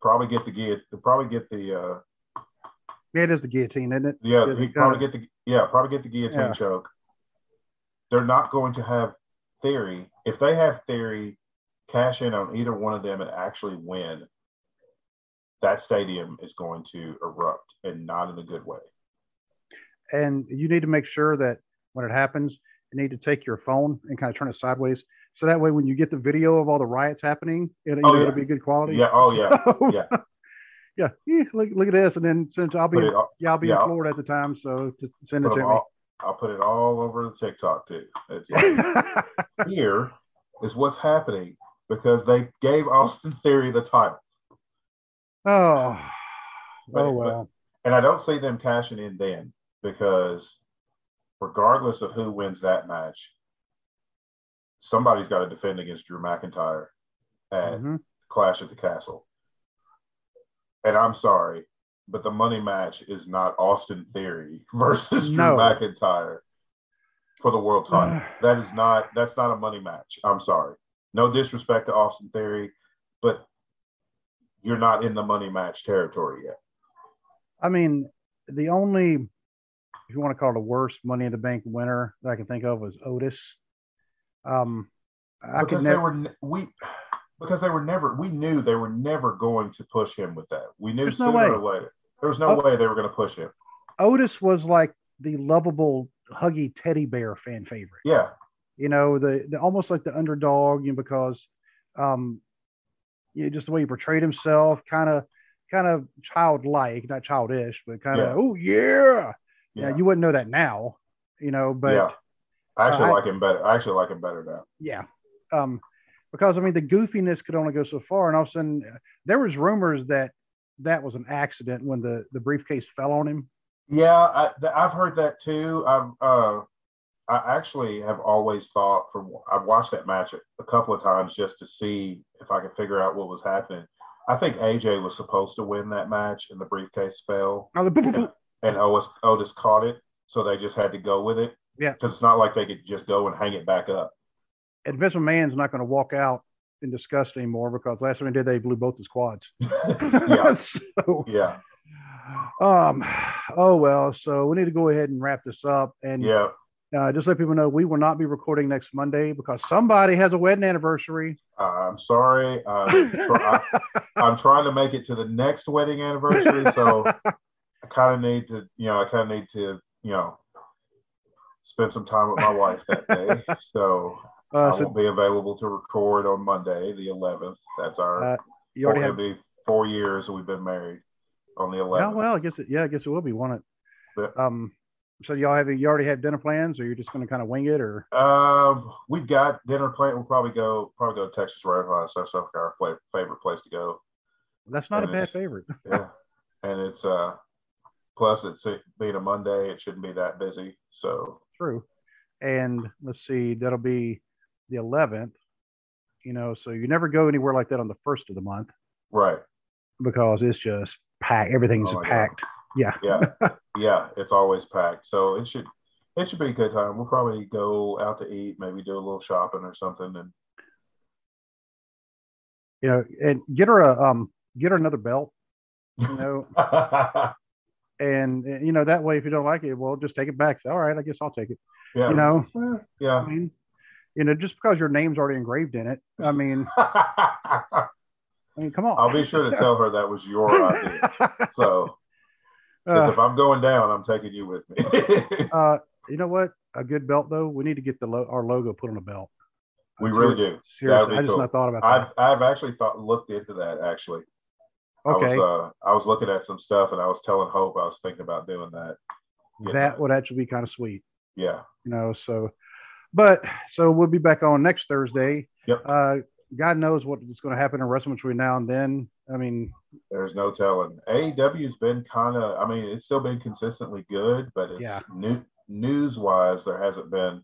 Probably get the guillotine. Probably get the. uh Yeah, it is the guillotine, isn't it? Yeah, he probably get the. Yeah, probably get the guillotine Yeah. choke. They're not going to have theory. If they have theory, cash in on either one of them and actually win. That stadium is going to erupt and not in a good way. and you need to make sure that when it happens, you need to take your phone and kind of turn it sideways, so that way when you get the video of all the riots happening, it, Oh, yeah. it'll be good quality. Yeah. Oh yeah. So, Yeah. yeah. Yeah, Look, look at this, and then since I'll be in, all- yeah I'll be yeah. in Florida at the time, so just send it to them me. all- I'll put it all over the TikTok too. It's like, here is what's happening because they gave Austin Theory the title. oh, But- oh well. And I don't see them cashing in then because regardless of who wins that match, somebody's got to defend against Drew McIntyre at Mhm. Clash at the Castle. And I'm sorry, but the money match is not Austin Theory versus Drew No. McIntyre for the world title. that is not that's not a money match. I'm sorry. No disrespect to Austin Theory, but you're not in the money match territory yet. I mean, the only, if you want to call it a worst Money in the Bank winner that I can think of was Otis. Um, I because they never. were we because they were never we knew they were never going to push him with that. We knew There's sooner way. or later. There was no Oh. way they were going to push him. Otis was like the lovable, huggy teddy bear fan favorite. Yeah, You know, the, the almost like the underdog, you know, because um, you know, just the way he portrayed himself, kind of, kind of childlike, not childish, but kind of, Yeah. oh yeah. yeah. yeah, you wouldn't know that now, you know, but yeah. I actually I- like him better. I actually like him better now. yeah. Um, because I mean, the goofiness could only go so far, and all of a sudden, uh, there was rumors that that was an accident when the the briefcase fell on him. Yeah, I, I've heard that too. I've uh, I actually have always thought from I've watched that match a, couple of times just to see if I could figure out what was happening. I think AJ was supposed to win that match, and the briefcase fell. Oh, the boop. and Otis, Otis caught it, so they just had to go with it. Yeah. because it's not like they could just go and hang it back up. And Vince McMahon's not going to walk out in disgust anymore because last time he did, they blew both his quads. yeah, so, yeah, um, oh well. So we need to go ahead and wrap this up, and yeah. uh, just let people know we will not be recording next Monday because somebody has a wedding anniversary. Uh, I'm sorry. Uh, I, I'm trying to make it to the next wedding anniversary, so I kind of need to, you know, I kind of need to, you know, spend some time with my wife that day. So Uh, I so won't be available to record on Monday, the 11th. That's our. Uh, you already four, have. it'll be four years we've been married on the 11th. Yeah, well, I guess it. Yeah, I guess it will be, won't it? Um, so y'all have you already have dinner plans, or you're just going to kind of wing it, or Um, we've got dinner planned. We'll probably go probably go to Texas Roadhouse. That's like our favorite place to go. that's not a bad favorite. Yeah, and it's uh, plus it's it being a Monday, it shouldn't be that busy. So True. And let's see, that'll be the 11th. You know, so you never go anywhere like that on the first of the month right, because it's just packed. Everything's Oh my God. packed. Yeah. yeah, yeah, it's always packed. So it should it should be a good time. We'll probably go out to eat, maybe do a little shopping or something, and You know, and get her a um get her another belt. You know, and, you know that way if you don't like it, well, just take it back. Say, all right, I guess I'll take it. yeah, You know, yeah. I mean, you know, just because your name's already engraved in it. I mean, I mean, come on. I'll be sure to tell her that was your idea. So, Uh, if I'm going down, I'm taking you with me. uh, you know what? A good belt though. We need to get the lo- our logo put on a belt. we really do. Seriously, I just cool. not thought about I've I've actually thought looked into that actually. That. Okay, I was uh, I was looking at some stuff and I was telling Hope I was thinking about doing that. that would actually be kind of sweet. Yeah. You know, so, but so we'll be back on next Thursday. Yep. Uh, God knows what is going to happen in wrestling between now and then. I mean, There's no telling. AEW's been kind of. I mean, it's still been consistently good, but it's Yeah. new news wise, there hasn't been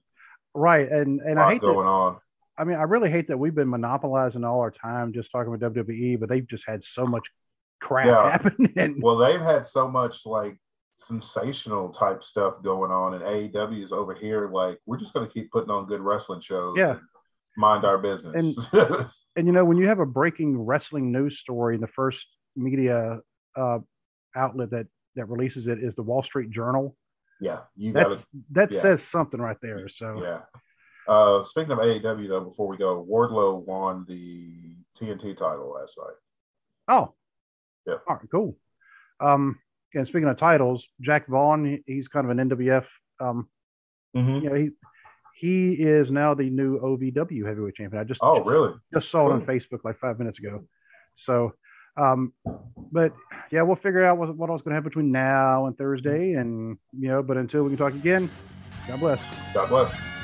right, and and a I hate going on. I mean, I really hate that we've been monopolizing all our time just talking about WWE, but they've just had so much crap Yeah. happen. And Well, they've had so much like sensational type stuff going on, and AEW is over here like we're just going to keep putting on good wrestling shows. Yeah. and mind our business. and you know, when you have a breaking wrestling news story, the first media uh, outlet that that releases it is the Wall Street Journal. yeah, you got That's that yeah. says something right there. So Yeah. Uh, speaking of AEW, though, before we go, Wardlow won the TNT title last night. oh, Yeah. all right, cool. Um, and speaking of titles, Jack Vaughn, he's kind of an NWF. Um, Mm-hmm. you know, he he is now the new OVW heavyweight champion. I just Oh, really? just saw it on Facebook like five minutes ago. So, um, but yeah, we'll figure out what, what else going to happen between now and Thursday. And, you know, but until we can talk again, God bless. God bless.